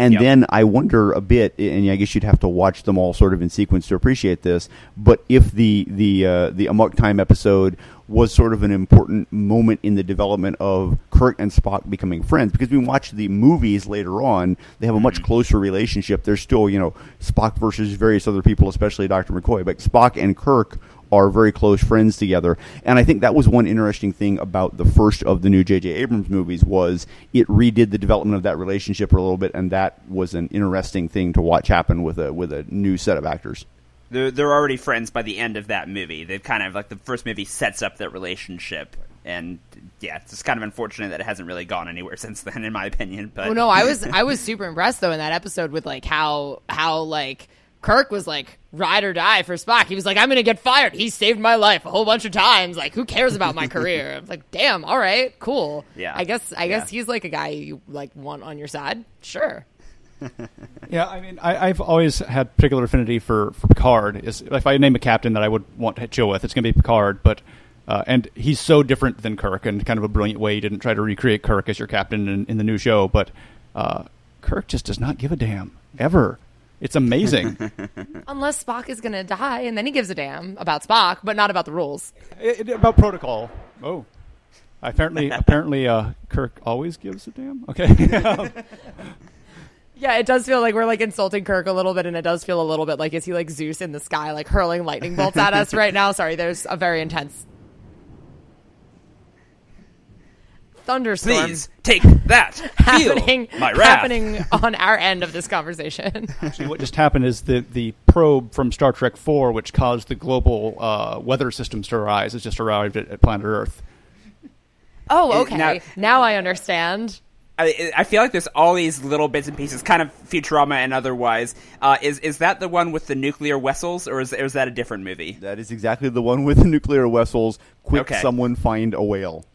And then I wonder a bit, and I guess you'd have to watch them all sort of in sequence to appreciate this. But if the the uh, the Amok Time episode was sort of an important moment in the development of Kirk and Spock becoming friends, because we watch the movies later on, they have a much closer relationship. There's still, you know, Spock versus various other people, especially Dr. McCoy, but Spock and Kirk are very close friends together. And I think that was one interesting thing about the first of the new J.J. Abrams movies was it redid the development of that relationship a little bit, and that was an interesting thing to watch happen with a with a new set of actors. they're they're already friends by the end of that movie. They've kind of like the first movie sets up that relationship, and yeah, it's just kind of unfortunate that it hasn't really gone anywhere since then, in my opinion. But oh no, I was I was super impressed though in that episode with like how how like Kirk was like ride or die for Spock. He was like, I'm gonna get fired. He saved my life a whole bunch of times. Like, who cares about my career? I'm like, damn, all right, cool. Yeah. I guess I guess Yeah. he's like a guy you like want on your side. Sure. Yeah, I mean, I, I've always had particular affinity for, for Picard. Is if I name a captain that I would want to chill with, it's going to be Picard. But uh, and he's so different than Kirk, in kind of a brilliant way. He didn't try to recreate Kirk as your captain in, in the new show, but uh, Kirk just does not give a damn ever. It's amazing. Unless Spock is gonna die, and then he gives a damn about Spock, but not about the rules. It- it- about protocol. Oh, apparently, apparently, uh, Kirk always gives a damn. Okay. Yeah, it does feel like we're like insulting Kirk a little bit, and it does feel a little bit like is he like Zeus in the sky, like hurling lightning bolts at us right now? Sorry, there's a very intense thunderstorm Please take that. happening Feel my wrath. happening on our end of this conversation. Actually, what just happened is the the probe from Star Trek Four, which caused the global uh, weather systems to rise, has just arrived at, at planet Earth. Oh, okay. Now- now I understand. I, I feel like there's all these little bits and pieces, kind of Futurama and otherwise. Uh, is is that the one with the nuclear vessels, or is, or is that a different movie? That is exactly the one with the nuclear vessels. Quick, Okay. someone find a whale.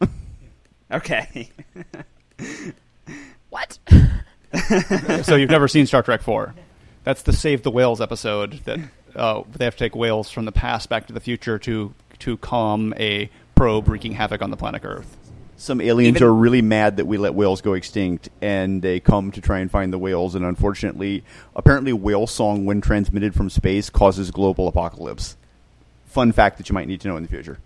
Okay. What? so you've never seen Star Trek Four? That's the Save the Whales episode that uh, they have to take whales from the past back to the future to to calm a probe wreaking havoc on the planet Earth. Some aliens Even- are really mad that we let whales go extinct, and they come to try and find the whales. And unfortunately, apparently, whale song, when transmitted from space, causes global apocalypse. Fun fact that you might need to know in the future.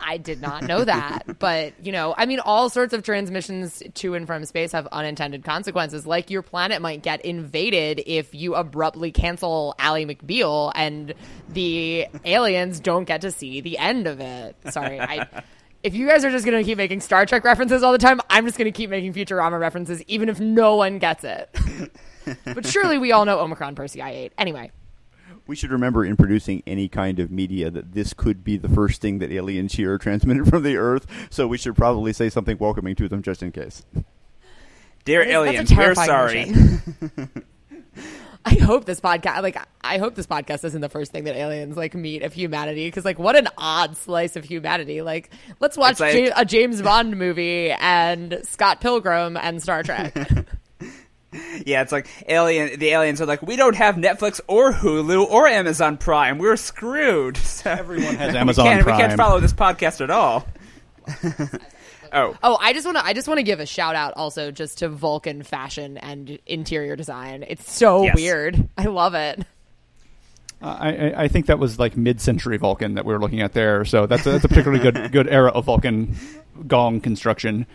I did not know that. but, you know, I mean, all sorts of transmissions to and from space have unintended consequences. Like your planet might get invaded if you abruptly cancel Ally McBeal and the aliens don't get to see the end of it. Sorry. I. If you guys are just going to keep making Star Trek references all the time, I'm just going to keep making Futurama references, even if no one gets it. but surely we all know Omicron Persei 8. Anyway, We should remember in producing any kind of media that this could be the first thing that aliens hear transmitted from the Earth, so we should probably say something welcoming to them just in case. Dear That is- that's aliens, we're sorry. I hope this podcast, like, I hope this podcast isn't the first thing that aliens like meet of humanity, because like, what an odd slice of humanity. Like, let's watch like- Ja- a James Bond movie and Scott Pilgrim and Star Trek. Yeah, it's like alien. The aliens are like, we don't have Netflix or Hulu or Amazon Prime. We're screwed. So Everyone has we Amazon can't, We can't follow this podcast at all. oh, oh, I just want to, I just want to give a shout out also just to Vulcan fashion and interior design. It's so Yes. weird. I love it. Uh, I, I- I think that was like mid-century Vulcan that we were looking at there. So that's a, that's a particularly good good era of Vulcan gong construction.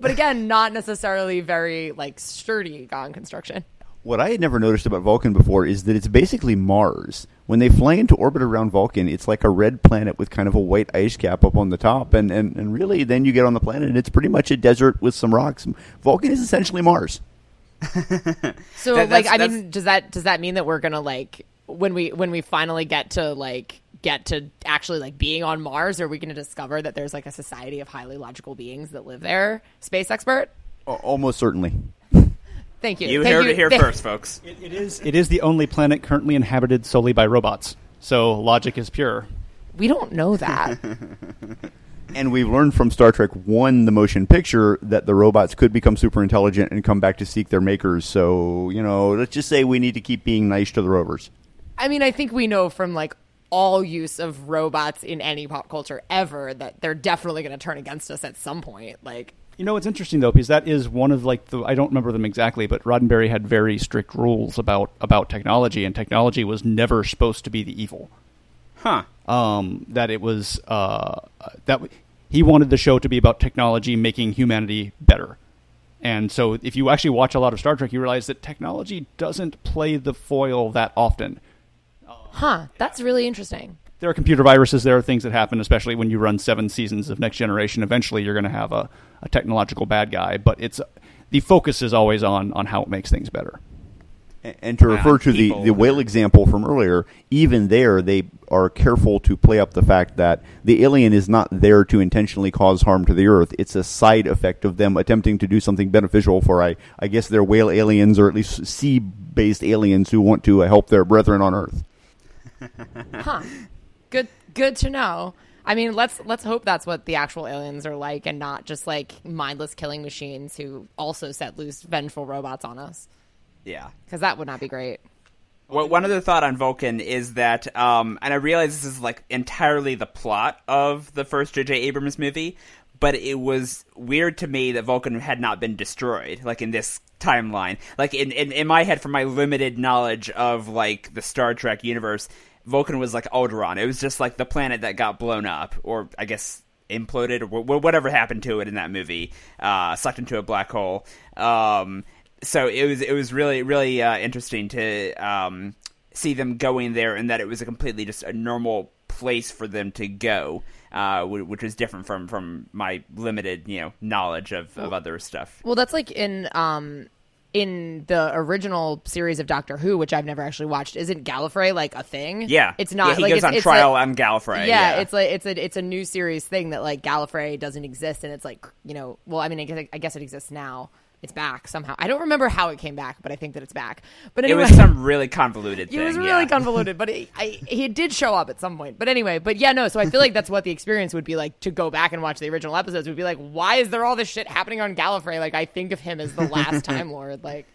But again, not necessarily very like sturdy gone construction. What I had never noticed about Vulcan before is that it's basically Mars. When they fly into orbit around Vulcan, it's like a red planet with kind of a white ice cap up on the top, and, and, and really, then you get on the planet, and it's pretty much a desert with some rocks. Vulcan is essentially Mars. So That- like I mean does that does that mean that we're going to like when we when we finally get to like get to actually like being on Mars are we going to discover that there's like a society of highly logical beings that live there? Space expert? A- Almost certainly. Thank you. You Thank heard it here Thank- first, folks. It is it is the only planet currently inhabited solely by robots. So logic is pure. We don't know that. And we've learned from Star Trek 1, the motion picture, that the robots could become super intelligent and come back to seek their makers. So, you know, let's just say we need to keep being nice to the rovers. I mean, I think we know from like all use of robots in any pop culture ever that they're definitely going to turn against us at some point. Like You know, it's interesting though because that is one of like the I don't remember them exactly, but Roddenberry had very strict rules about about technology, and technology was never supposed to be the evil. Huh. Um, that it was uh, that w- he wanted the show to be about technology making humanity better. And so, if you actually watch a lot of Star Trek, you realize that technology doesn't play the foil that often. Huh, that's really interesting. There are computer viruses. There are things that happen, especially when you run seven seasons of Next Generation. Eventually, you're going to have a, a technological bad guy, but it's the focus is always on on how it makes things better. A- And to refer to the, the whale example from earlier, even there, they are careful to play up the fact that the alien is not there to intentionally cause harm to the Earth. It's a side effect of them attempting to do something beneficial for, I, I guess, their whale aliens or at least sea based aliens who want to uh, help their brethren on Earth. Huh. Good good to know. I mean, let's let's hope that's what the actual aliens are like and not just like mindless killing machines who also set loose vengeful robots on us Yeah. cuz that would not be great. Well, one other thought on Vulcan is that, um, and I realize this is like entirely the plot of the first J.J. Abrams movie, but it was weird to me that Vulcan had not been destroyed, like in this timeline. Like in, in, in my head, from my limited knowledge of like the Star Trek universe, Vulcan was like Alderaan. It was just like the planet that got blown up, or I guess imploded, or wh- whatever happened to it in that movie, uh, sucked into a black hole. Um, so it was it was really really uh, interesting to um, see them going there, and that it was a completely just a normal place for them to go, uh, which is different from from my limited you know knowledge of, of other stuff. Well, that's like in um in the original series of Doctor Who, which I've never actually watched. Isn't Gallifrey like a thing? Yeah, it's not. Yeah, he like, goes it's, on it's trial like- on Gallifrey. Yeah, Yeah, it's like it's a it's a new series thing that like Gallifrey doesn't exist, and it's like you know, well, I mean, I guess, I guess it exists now. It's back somehow. I don't remember how it came back, but I think that it's back. But It was some really convoluted it was really yeah. convoluted, but it, I, he did show up at some point. But anyway, but yeah, no. So I feel like that's what the experience would be like to go back and watch the original episodes. Would be like, why is there all this shit happening on Gallifrey? Like I think of him as the last Time Lord. Like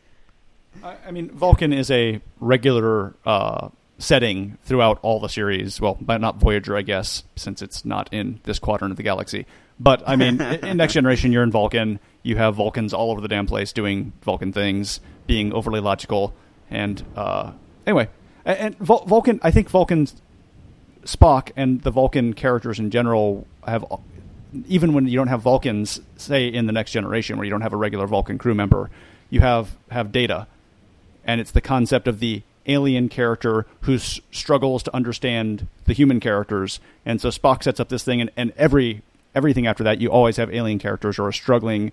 I, I mean, Vulcan is a regular uh, setting throughout all the series. Well, but not Voyager, I guess, since it's not in this quadrant of the galaxy. But I mean, in in Next Generation, you're in Vulcan. You have Vulcans all over the damn place doing Vulcan things, being overly logical, and uh, anyway, and, Vul- Vulcan. I think Vulcan's Spock and the Vulcan characters in general have, even when you don't have Vulcans, say in the Next Generation, where you don't have a regular Vulcan crew member, you have have Data, and it's the concept of the alien character who s- struggles to understand the human characters, and so Spock sets up this thing, and, and every everything after that, you always have alien characters who are struggling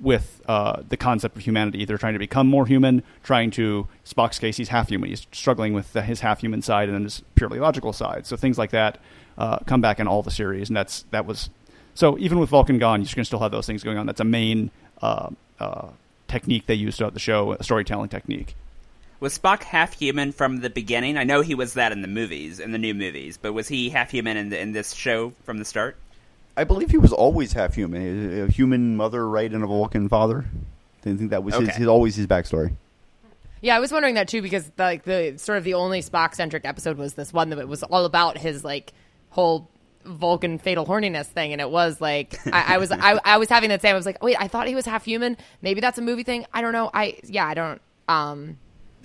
with uh, the concept of humanity. They're trying to become more human, trying to Spock's case, he's half human. He's struggling with his half human side and then his purely logical side. So things like that uh, come back in all the series, and that's that was so. Even with Vulcan gone, going to still have those things going on. That's a main uh, uh, technique they use throughout the show, a storytelling technique. Was Spock half human from the beginning? I know he was that in the movies, in the new movies, but was he half human in, the, in this show from the start? I believe he was always half human. A human mother, right, and a Vulcan father. Didn't think that was his, Okay. his always his backstory. Yeah, I was wondering that too because like the sort of the only Spock centric episode was this one that it was all about his like whole Vulcan fatal horniness thing, and it was like I, I was I, I was having that same. I was like, wait, I thought he was half human. Maybe that's a movie thing. I don't know. I yeah, I don't. Um, Th-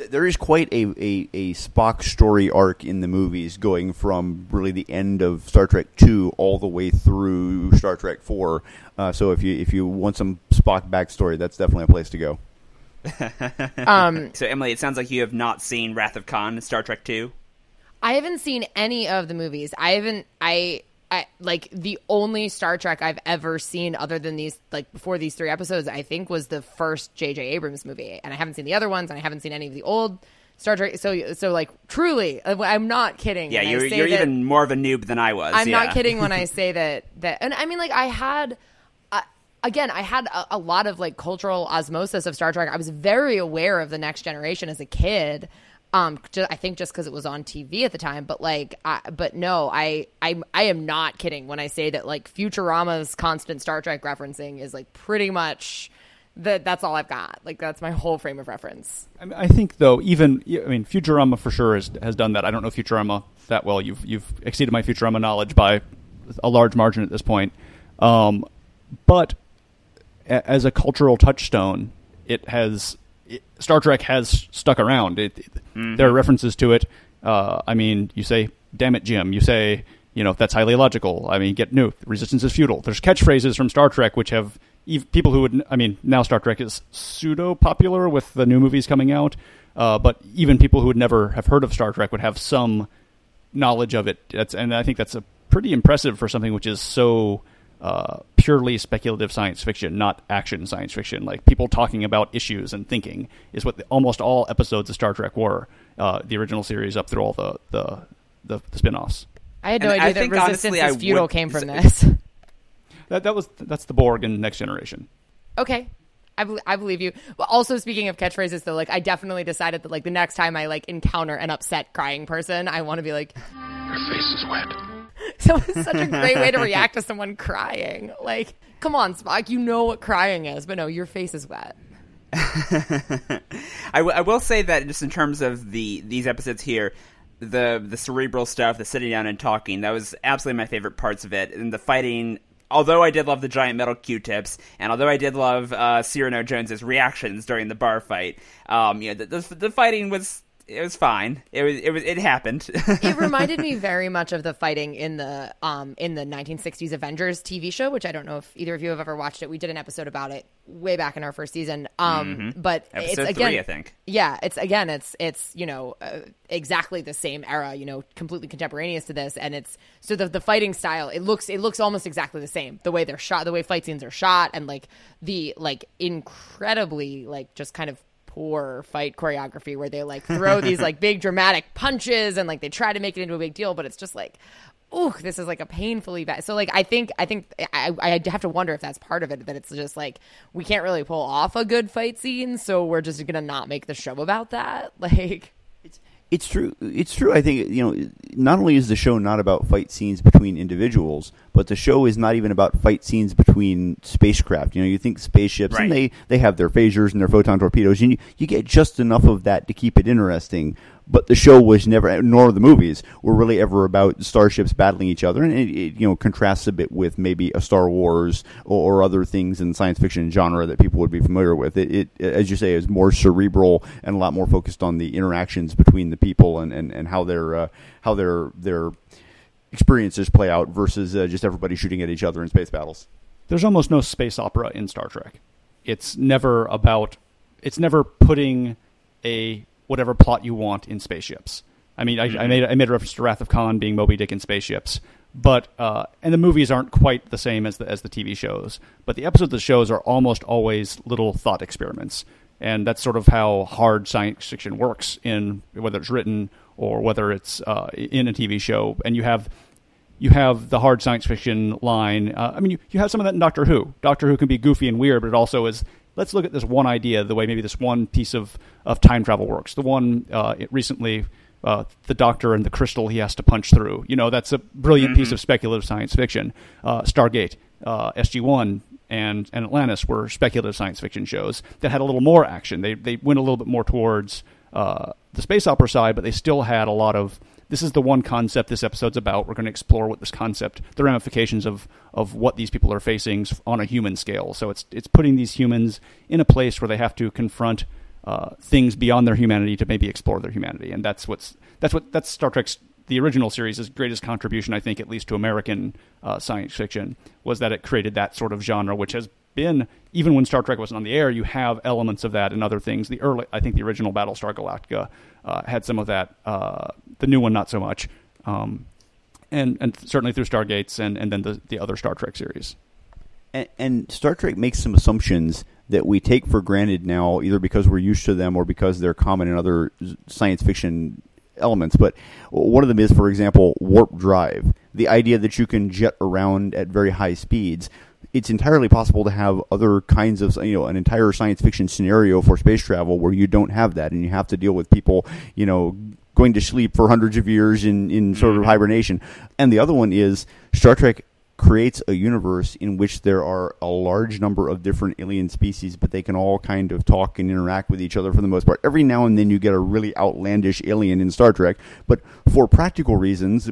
There is quite a, a, a Spock story arc in the movies, going from really the end of Star Trek two all the way through Star Trek four. Uh, so if you if you want some Spock backstory, that's definitely a place to go. Um, so Emily, it sounds like you have not seen Wrath of Khan, Star Trek Two. I haven't seen any of the movies. I haven't. I. I like the only Star Trek I've ever seen other than these like before these three episodes I think was the first J.J. Abrams movie and I haven't seen the other ones and I haven't seen any of the old Star Trek so so like truly uh, I'm not kidding Yeah, you're you're even more of a noob than I was. I'm yeah. not kidding when I say that that and I mean like I had uh, again I had a, a lot of like cultural osmosis of Star Trek. I was very aware of the next generation as a kid. Um, ju- I think just because it was on TV at the time, but like, I, but no, I, I, I am not kidding when I say that like Futurama's constant Star Trek referencing is like pretty much that. That's all I've got. Like that's my whole frame of reference. I, mean, I think though, even I mean, Futurama for sure has, has done that. I don't know Futurama that well. You've you've exceeded my Futurama knowledge by a large margin at this point. Um, but a, as a cultural touchstone, it has it, Star Trek has stuck around. It, it- There are references to it. Uh, I mean, you say "Damn it, Jim." You say, you know, that's highly illogical. I mean, get new. Resistance is futile. There's catchphrases from Star Trek which have ev- people who would. I mean, now Star Trek is pseudo popular with the new movies coming out. Uh, but even people who would never have heard of Star Trek would have some knowledge of it. That's, and I think that's a pretty impressive for something which is so uh, purely speculative science fiction, not action science fiction. Like people talking about issues and thinking is what the, almost all episodes of Star Trek were. Uh, the original series up through all the the, the, the spin-offs. I had no And idea I that think, resistance honestly, is I futile would- came from this. That that was that's the Borg in Next Generation. Okay. I, bel I believe you. Well, also speaking of catchphrases, though, like I definitely decided that like the next time I like encounter an upset crying person, I want to be like, Your face is wet. so it's such a great way to react to someone crying. Like, come on, Spock, you know what crying is, but no, your face is wet. I, w- I will say that just in terms of the these episodes here, the the cerebral stuff, the sitting down and talking, that was absolutely my favorite parts of it. And the fighting, although I did love the giant metal Q-tips, and although I did love uh, Cyrano Jones's reactions during the bar fight, um, you know, the, the, the fighting was it was fine. It was it was it happened. It reminded me very much of the fighting in the um in the 1960s Avengers TV show, which I don't know if either of you have ever watched it. We did an episode about it way back in our first season. Um, Mhm. but Episode it's again, three, I think. Yeah, it's again, it's it's you know uh, exactly the same era, you know, completely contemporaneous to this, and it's so the the fighting style. It looks it looks almost exactly the same. The way they're shot, the way fight scenes are shot, and like the like incredibly like just kind of poor fight choreography where they like throw these like big dramatic punches and like they try to make it into a big deal, but it's just like ooh, this is like a painfully bad. So like I think I think I I have to wonder if that's part of it that it's just like we can't really pull off a good fight scene, so we're just gonna not make the show about that. Like It's true. It's true. I think you know. Not only is the show not about fight scenes between individuals, but the show is not even about fight scenes between spacecraft. You know, you think spaceships, and they they have their phasers and their photon torpedoes, and you, you get just enough of that to keep it interesting. But the show was never, nor the movies were really ever about starships battling each other, and it, it you know contrasts a bit with maybe a Star Wars or, or other things in science fiction genre that people would be familiar with. It, it, as you say, is more cerebral and a lot more focused on the interactions between the people and, and, and how their uh, how their their experiences play out versus uh, just everybody shooting at each other in space battles. There's almost no space opera in Star Trek. It's never about. It's never putting a whatever plot you want in spaceships. I mean, I, I made I made a reference to Wrath of Khan being Moby Dick in spaceships, but uh, and the movies aren't quite the same as the as the TV shows. But the episodes of the shows are almost always little thought experiments, and that's sort of how hard science fiction works in whether it's written or whether it's uh, in a TV show. And you have you have the hard science fiction line. Uh, I mean, you, you have some of that in Doctor Who. Doctor Who can be goofy and weird, but it also is let's look at this one idea, the way maybe this one piece of, of time travel works. The one uh, it recently, uh, the Doctor and the crystal he has to punch through. You know, that's a brilliant piece of speculative science fiction. Uh, Stargate, uh, SG One, and and Atlantis were speculative science fiction shows that had a little more action. They they went a little bit more towards uh, the space opera side, but they still had a lot of this is the one concept this episode's about. We're going to explore what this concept, the ramifications of of what these people are facing on a human scale. So it's it's putting these humans in a place where they have to confront uh, things beyond their humanity to maybe explore their humanity, and that's what's that's what that's Star Trek's the original series' greatest contribution, I think, at least to American uh, science fiction, was that it created that sort of genre, which has been even when Star Trek wasn't on the air, you have elements of that and other things. The early, I think, the original Battlestar Galactica uh, had some of that. Uh, the new one, not so much. Um, and and certainly through Stargates and and then the the other Star Trek series. And, and Star Trek makes some assumptions that we take for granted now, either because we're used to them or because they're common in other science fiction elements. But one of them is, for example, warp drive. The idea that you can jet around at very high speeds it's entirely possible to have other kinds of you know an entire science fiction scenario for space travel where you don't have that and you have to deal with people you know going to sleep for hundreds of years in in sort of mm-hmm. hibernation and the other one is Star Trek creates a universe in which there are a large number of different alien species, but they can all kind of talk and interact with each other for the most part. Every now and then you get a really outlandish alien in Star Trek, but for practical reasons,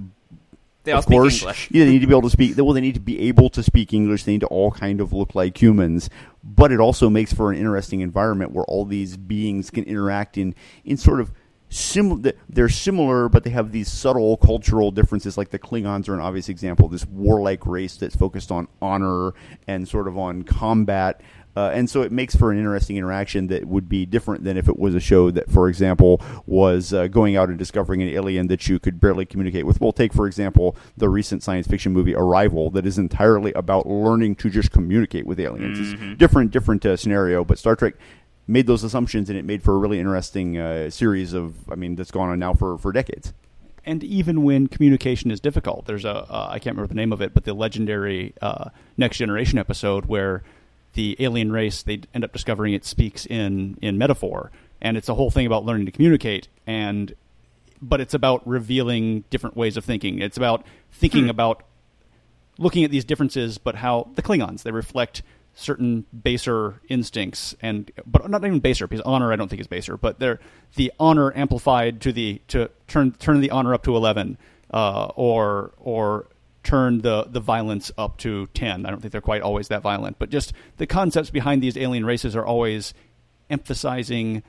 They all of speak course, English. Yeah, they need to be able to speak. Well, they need to be able to speak English. They need to all kind of look like humans. But it also makes for an interesting environment where all these beings can interact in in sort of similar. They're similar, but they have these subtle cultural differences. Like the Klingons are an obvious example. This warlike race that's focused on honor and sort of on combat. Uh, and so it makes for an interesting interaction that would be different than if it was a show that, for example, was uh, going out and discovering an alien that you could barely communicate with. Well, take, for example, the recent science fiction movie Arrival that is entirely about learning to just communicate with aliens. Mhm. It's different, different uh, scenario, but Star Trek made those assumptions and it made for a really interesting uh, series of, I mean, that's gone on now for, for decades. and even when communication is difficult, there's a uh, I can't remember the name of it, but the legendary uh, Next Generation episode where the alien race they end up discovering it speaks in in metaphor, and it's a whole thing about learning to communicate, and but it's about revealing different ways of thinking. It's about thinking Hmm. about looking at these differences, but how the Klingons they reflect certain baser instincts and but not even baser because honor I don't think is baser, but they're the honor amplified to the to turn turn the honor up to eleven uh, or or turn the the violence up to ten. I don't think they're quite always that violent, but just the concepts behind these alien races are always emphasizing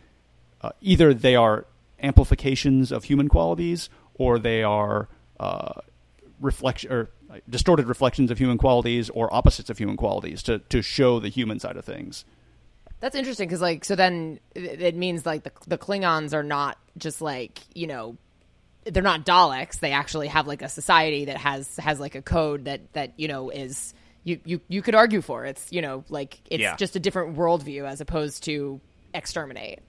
uh, either they are amplifications of human qualities or they are uh, reflection or uh, distorted reflections of human qualities or opposites of human qualities to to show the human side of things. That's interesting because, like, so then it means like the the Klingons are not just like you know, they're not Daleks. They actually have like a society that has has like a code that that you know is you you you could argue for. It's you know like it's Yeah. just a different worldview as opposed to exterminate.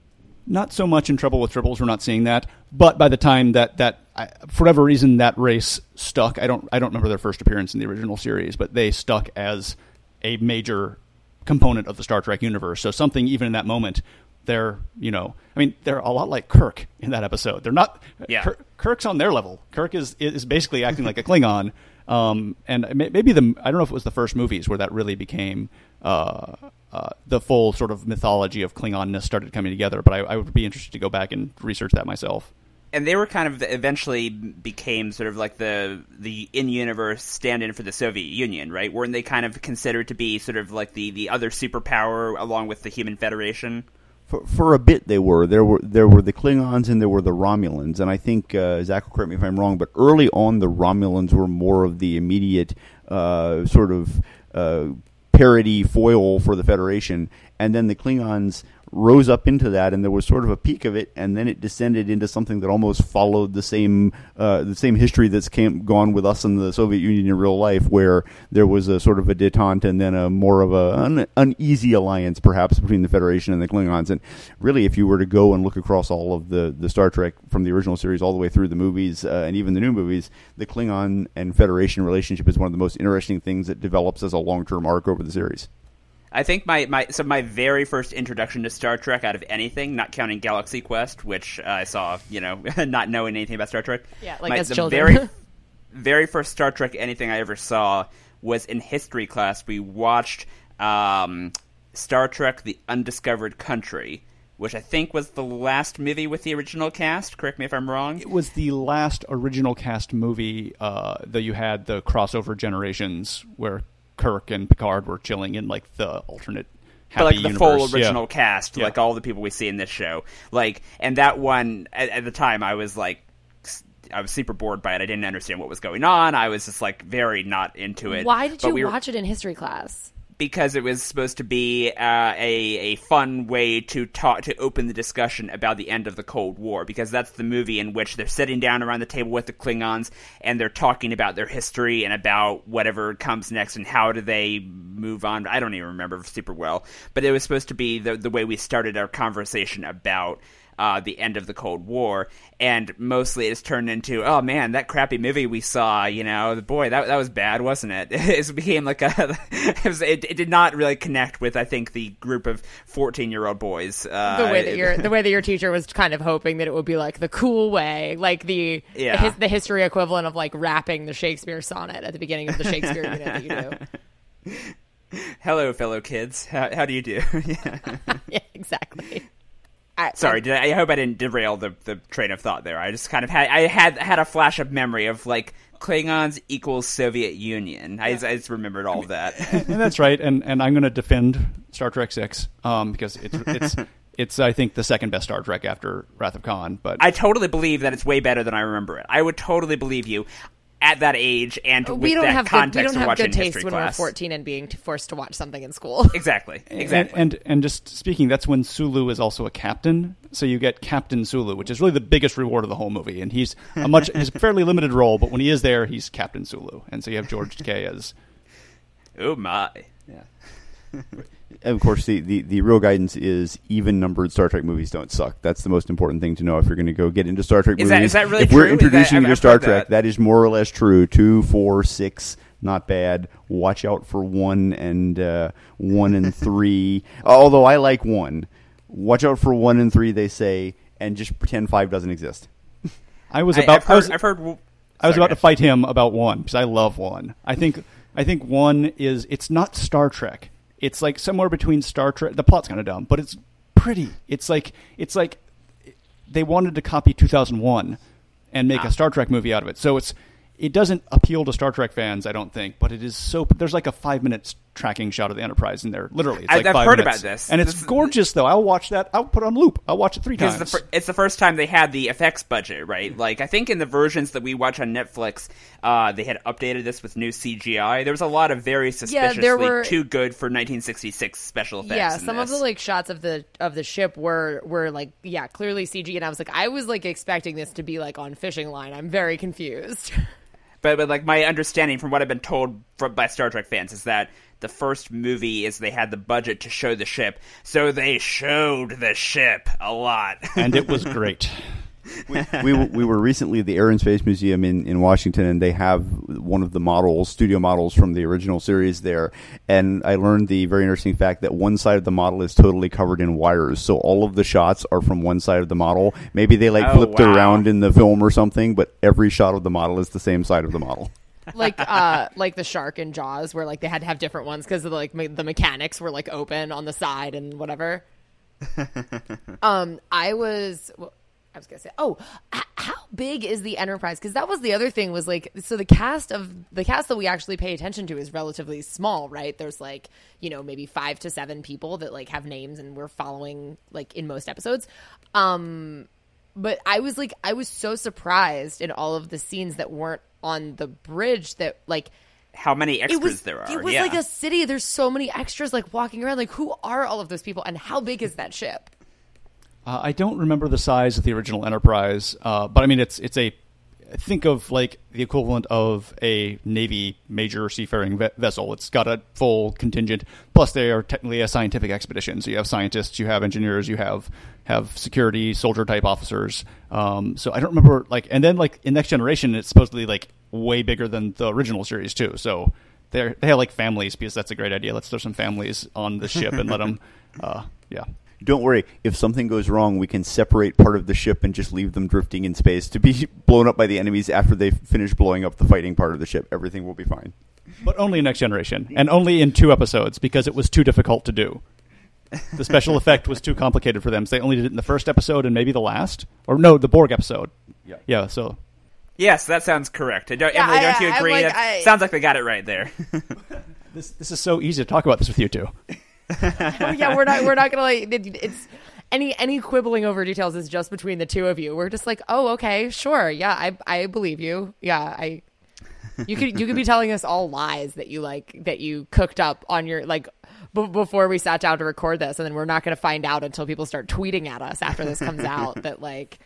not so much in Trouble with Tribbles. We're not seeing that, but by the time that that I, for whatever reason that race stuck, I don't I don't remember their first appearance in the original series, but they stuck as a major component of the Star Trek universe. So something even in that moment, they're you know, I mean, they're a lot like Kirk in that episode. They're not. Yeah. Kirk, Kirk's on their level. Kirk is is basically acting like a Klingon. Um, and maybe the I don't know if it was the first movies where that really became uh, uh, the full sort of mythology of Klingonness started coming together. But I, I would be interested to go back and research that myself. and they were kind of eventually became sort of like the the in-universe stand-in for the Soviet Union, right? Weren't they kind of considered to be sort of like the the other superpower along with the Human Federation? For, for a bit, they were. There were there were the Klingons and there were the Romulans, and I think uh, Zach will correct me if I'm wrong, but early on the Romulans were more of the immediate uh, sort of uh, parody foil for the Federation, and then the Klingons rose up into that, and there was sort of a peak of it, and then it descended into something that almost followed the same uh, the same history that's came, gone with us in the Soviet Union in real life, where there was a sort of a detente and then a more of a un, uneasy alliance, perhaps between the Federation and the Klingons. And really, if you were to go and look across all of the the Star Trek from the original series all the way through the movies uh, and even the new movies, the Klingon and Federation relationship is one of the most interesting things that develops as a long term arc over the series. I think my, my so my very first introduction to Star Trek out of anything, not counting Galaxy Quest, which uh, I saw, you know, not knowing anything about Star Trek. Yeah, like my, as the children. very very first Star Trek anything I ever saw was in history class. We watched um, Star Trek: The Undiscovered Country, which I think was the last movie with the original cast. Correct me if I'm wrong. It was the last original cast movie uh, that you had the crossover generations where Kirk and Picard were chilling in like the alternate happy but like the universe. full Yeah. original cast, Yeah. like all the people we see in this show, like and that one at, at the time I was like, I was super bored by it. I didn't understand what was going on. I was just like very not into it. Why did But you we were- watch it in history class? Because it was supposed to be uh, a a fun way to talk to open the discussion about the end of the Cold War because that's the movie in which they're sitting down around the table with the Klingons and they're talking about their history and about whatever comes next and how do they move on. I don't even remember super well, but it was supposed to be the the way we started our conversation about. Uh, the end of the Cold War, and mostly it's turned into, oh man, that crappy movie we saw, you know, the boy, that that was bad, wasn't it? it became like a, it, was, it, it did not really connect with, I think, the group of fourteen year old boys. Uh, the way that your the way that your teacher was kind of hoping that it would be like the cool way, like the Yeah. his, the history equivalent of like rapping the Shakespeare sonnet at the beginning of the Shakespeare unit that you do. Hello, fellow kids. How, how do you do? yeah. yeah, exactly. I, Sorry, did I, I hope I didn't derail the, the train of thought there. I just kind of had I had had a flash of memory of like Klingons equals Soviet Union. I, I just remembered all of that. and that's right. And and I'm going to defend Star Trek Six um, because it's it's it's I think the second best Star Trek after Wrath of Khan. But I totally believe that it's way better than I remember it. I would totally believe you at that age and with we don't that have good, context we don't of have watching good taste history when class. we're 14 and being forced to watch something in school. Exactly. And- Exactly. And, and just speaking, that's when Sulu is also a captain. So you get Captain Sulu, which is really the biggest reward of the whole movie. And he's a much he's a fairly limited role, but when he is there, he's Captain Sulu. And so you have George Takei as oh my. And of course, the, the, the real guidance is even numbered Star Trek movies don't suck. That's the most important thing to know if you're going to go get into Star Trek Is movies. that- is that really if we're true? Is that- introducing I've- you to I've Star Trek, that. that is more or less true. Two, four, six, not bad. Watch out for one and uh, one and three. Although I like one. Watch out for one and three. They say, and just pretend five doesn't exist. I was about I've heard- I was, I've heard- I was about to fight him about one because I love one. I think I think one is it's not Star Trek. It's like somewhere between Star Trek. The plot's kind of dumb, but it's pretty. It's like it's like they wanted to copy 2001 and make Ah. a Star Trek movie out of it. So it's it doesn't appeal to Star Trek fans, I don't think, but it is so. There's like a five minute tracking shot of the Enterprise in there, literally. It's I- like I've five heard minutes. about this. and it's This is- gorgeous though. I'll watch that. I'll put it on loop. I'll watch it three times. the fir- it's the first time they had the effects budget, right? Like I think in the versions that we watch on Netflix, uh, they had updated this with new CGI. There was a lot of very suspiciously there were- too good for 1966 special effects. yeah, in some of the like shots of the of the ship were were like yeah, clearly CG and I was like I was like expecting this to be like on fishing line. I'm very confused. But but like my understanding from what I've been told from, by Star Trek fans is that the first movie is they had the budget to show the ship, so they showed the ship a lot, and it was great. We, we we were recently at the Air and Space Museum in, in Washington, and they have one of the models, studio models from the original series there. And I learned the very interesting fact that one side of the model is totally covered in wires, so all of the shots are from one side of the model. Maybe they like Oh, flipped wow. it around in the film or something, but every shot of the model is the same side of the model. like uh like the shark in Jaws, where like they had to have different ones because like me- the mechanics were like open on the side and whatever. um, I was. I was gonna say, oh, how big is the Enterprise? Because that was the other thing was like, so the cast of the cast that we actually pay attention to is relatively small, right? There's like, you know, maybe five to seven people that like have names and we're following like in most episodes. Um, but I was like, I was so surprised in all of the scenes that weren't on the bridge that like How many extras was there are? it was yeah. like a city. There's so many extras like walking around. Like who are all of those people and how big is that ship? Uh, I don't remember the size of the original Enterprise, uh, but I mean it's it's a think of like the equivalent of a Navy major seafaring ve- vessel. It's got a full contingent. Plus, they are technically a scientific expedition. So you have scientists, you have engineers, you have have security, soldier type officers. Um, so I don't remember like, and then like in Next Generation, it's supposedly like way bigger than the original series too. So they they have like families because that's a great idea. Let's throw some families on the ship and let them, uh, yeah. Don't worry, if something goes wrong, we can separate part of the ship and just leave them drifting in space to be blown up by the enemies after they finish blowing up the fighting part of the ship. Everything will be fine. But only in Next Generation, and only in two episodes because it was too difficult to do. The special effect was too complicated for them, so they only did it in the first episode and maybe the last, or no, the Borg episode. Yeah, yeah. So Yes, that sounds correct. Don't, Yeah, Emily, I- don't you I- I'm agree? like, I- sounds like they got it right there. this this is so easy to talk about this with you two. Yeah, we're not we're not gonna like it, it's any any quibbling over details is just between the two of you. We're just like, oh, okay, sure, yeah, I I believe you. Yeah, I. You could you could be telling us all lies that you like that you cooked up on your like b- before we sat down to record this, and then we're not to find out until people start tweeting at us after this comes out that like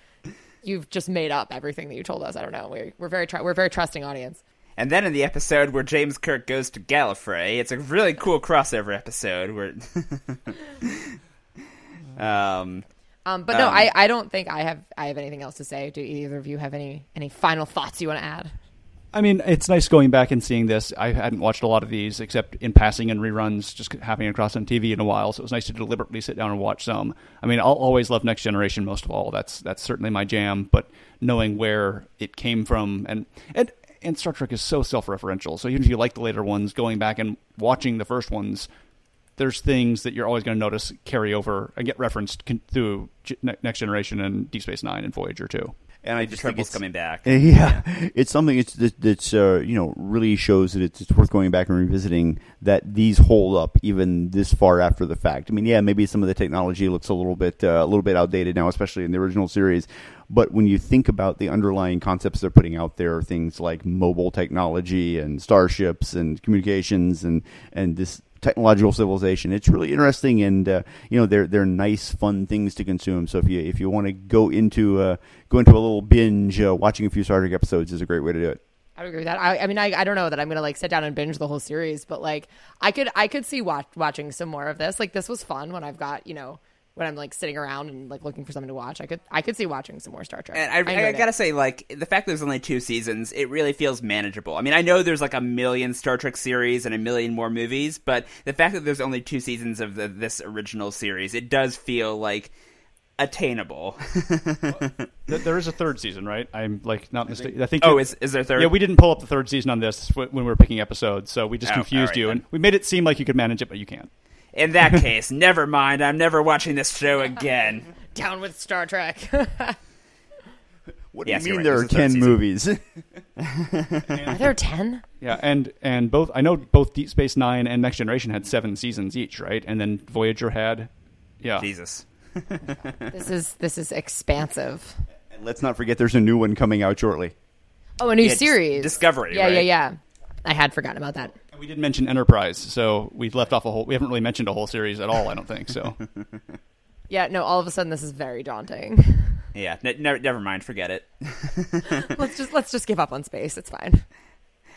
you've just made up everything that you told us. I don't know. We're we're very tr- we're very trusting audience. And then in the episode where James Kirk goes to Gallifrey, it's a really cool crossover episode where. um, Um, but no, Um, I, I don't think I have I have anything else to say. Do either of you have any any final thoughts you want to add? I mean, it's nice going back and seeing this. I hadn't watched a lot of these except in passing and reruns, just happening across on TV in a while. So it was nice to deliberately sit down and watch some. I mean, I'll always love Next Generation most of all. That's that's certainly my jam. But knowing where it came from and and and Star Trek is so self-referential. So even if you like the later ones, going back and watching the first ones, there's things that you're always going to notice carry over and get referenced through Next Generation and Deep Space Nine and Voyager too. And I just think it's coming back. Yeah, it's something it's, that, that's uh, you know really shows that it's, it's worth going back and revisiting. That these hold up even this far after the fact. I mean, yeah, maybe some of the technology looks a little bit uh, a little bit outdated now, especially in the original series. But when you think about the underlying concepts they're putting out there, things like mobile technology and starships and communications and and this technological civilization. It's really interesting, and uh, you know they're they're nice, fun things to consume. So if you if you want to go into uh, go into a little binge, uh, watching a few Star Trek episodes is a great way to do it. I agree with that. I, I mean, I, I don't know that I'm gonna like sit down and binge the whole series, but like I could I could see watch, watching some more of this. Like this was fun when I've got you know when I'm like sitting around and like looking for something to watch. I could I could see watching some more Star Trek. And I, I, enjoyed it. gotta say, like the fact that there's only two seasons, it really feels manageable. I mean, I know there's like a million Star Trek series and a million more movies, but the fact that there's only two seasons of the, this original series, it does feel like attainable. Th- There is a third season, right? I'm like not mistaken. I think. Oh, is- is there third? Yeah, we didn't pull up the third season on this when we were picking episodes, so we just Oh, confused alright you, then. and we made it seem like you could manage it, but you can't. In that case, never mind. I'm never watching this show again. down with Star Trek. What do you you're mean right. there are This is the season. movies? Are there ten? Yeah, and and both I know both Deep Space Nine and Next Generation had seven seasons each, right? And then Voyager had, yeah, Jesus. This is this is expansive. and let's not forget, there's a new one coming out shortly. Oh, a new Yeah, series. Discovery, Yeah, yeah, yeah. I had forgotten about that. And we didn't mention Enterprise, so we've left off a whole. We haven't really mentioned a whole series at all. I don't think so. Yeah, no. All of a sudden, this is very daunting. Yeah, ne- ne- never mind. Forget it. let's just let's just give up on space. It's fine.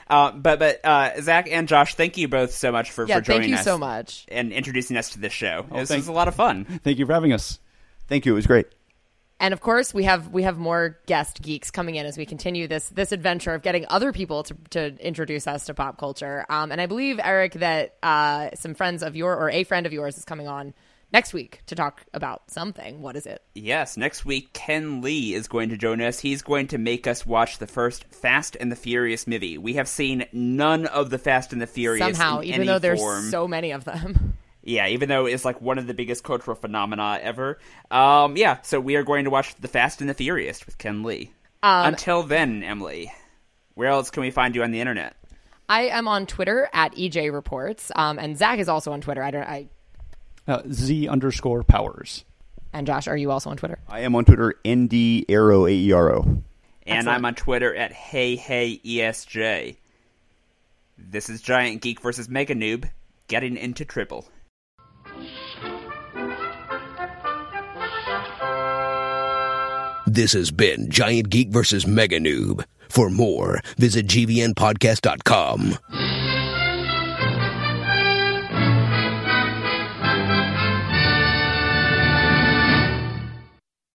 Uh, but but uh, Zach and Josh, thank you both so much for, Yeah, for joining thank you us so much. and introducing us to this show. Oh, this thank- was a lot of fun. Thank you for having us. Thank you. It was great. And of course, we have we have more guest geeks coming in as we continue this this adventure of getting other people to, to introduce us to pop culture. Um, and I believe Eric that uh, some friends of your or a friend of yours is coming on next week to talk about something. What is it? Yes, next week Ken Lee is going to join us. He's going to make us watch the first Fast and the Furious movie. We have seen none of the Fast and the Furious Somehow, in even though there's form. so many of them. Yeah, even though it's like one of the biggest cultural phenomena ever. Um, yeah, so we are going to watch The Fast and the Furious with Ken Lee. Um, Until then, Emily, where else can we find you on the internet? I am on Twitter at EJ Reports, um, and Zach is also on Twitter. I don't. I Uh, Z underscore powers. and Josh, are you also on Twitter? I am on Twitter, ND Arrow, A-E-R-O. And Excellent. I'm on Twitter at Hey Hey ESJ. This is Giant Geek versus Mega Noob, getting into triple. This has been Giant Geek versus Mega Noob. For more, visit gvnpodcast.com.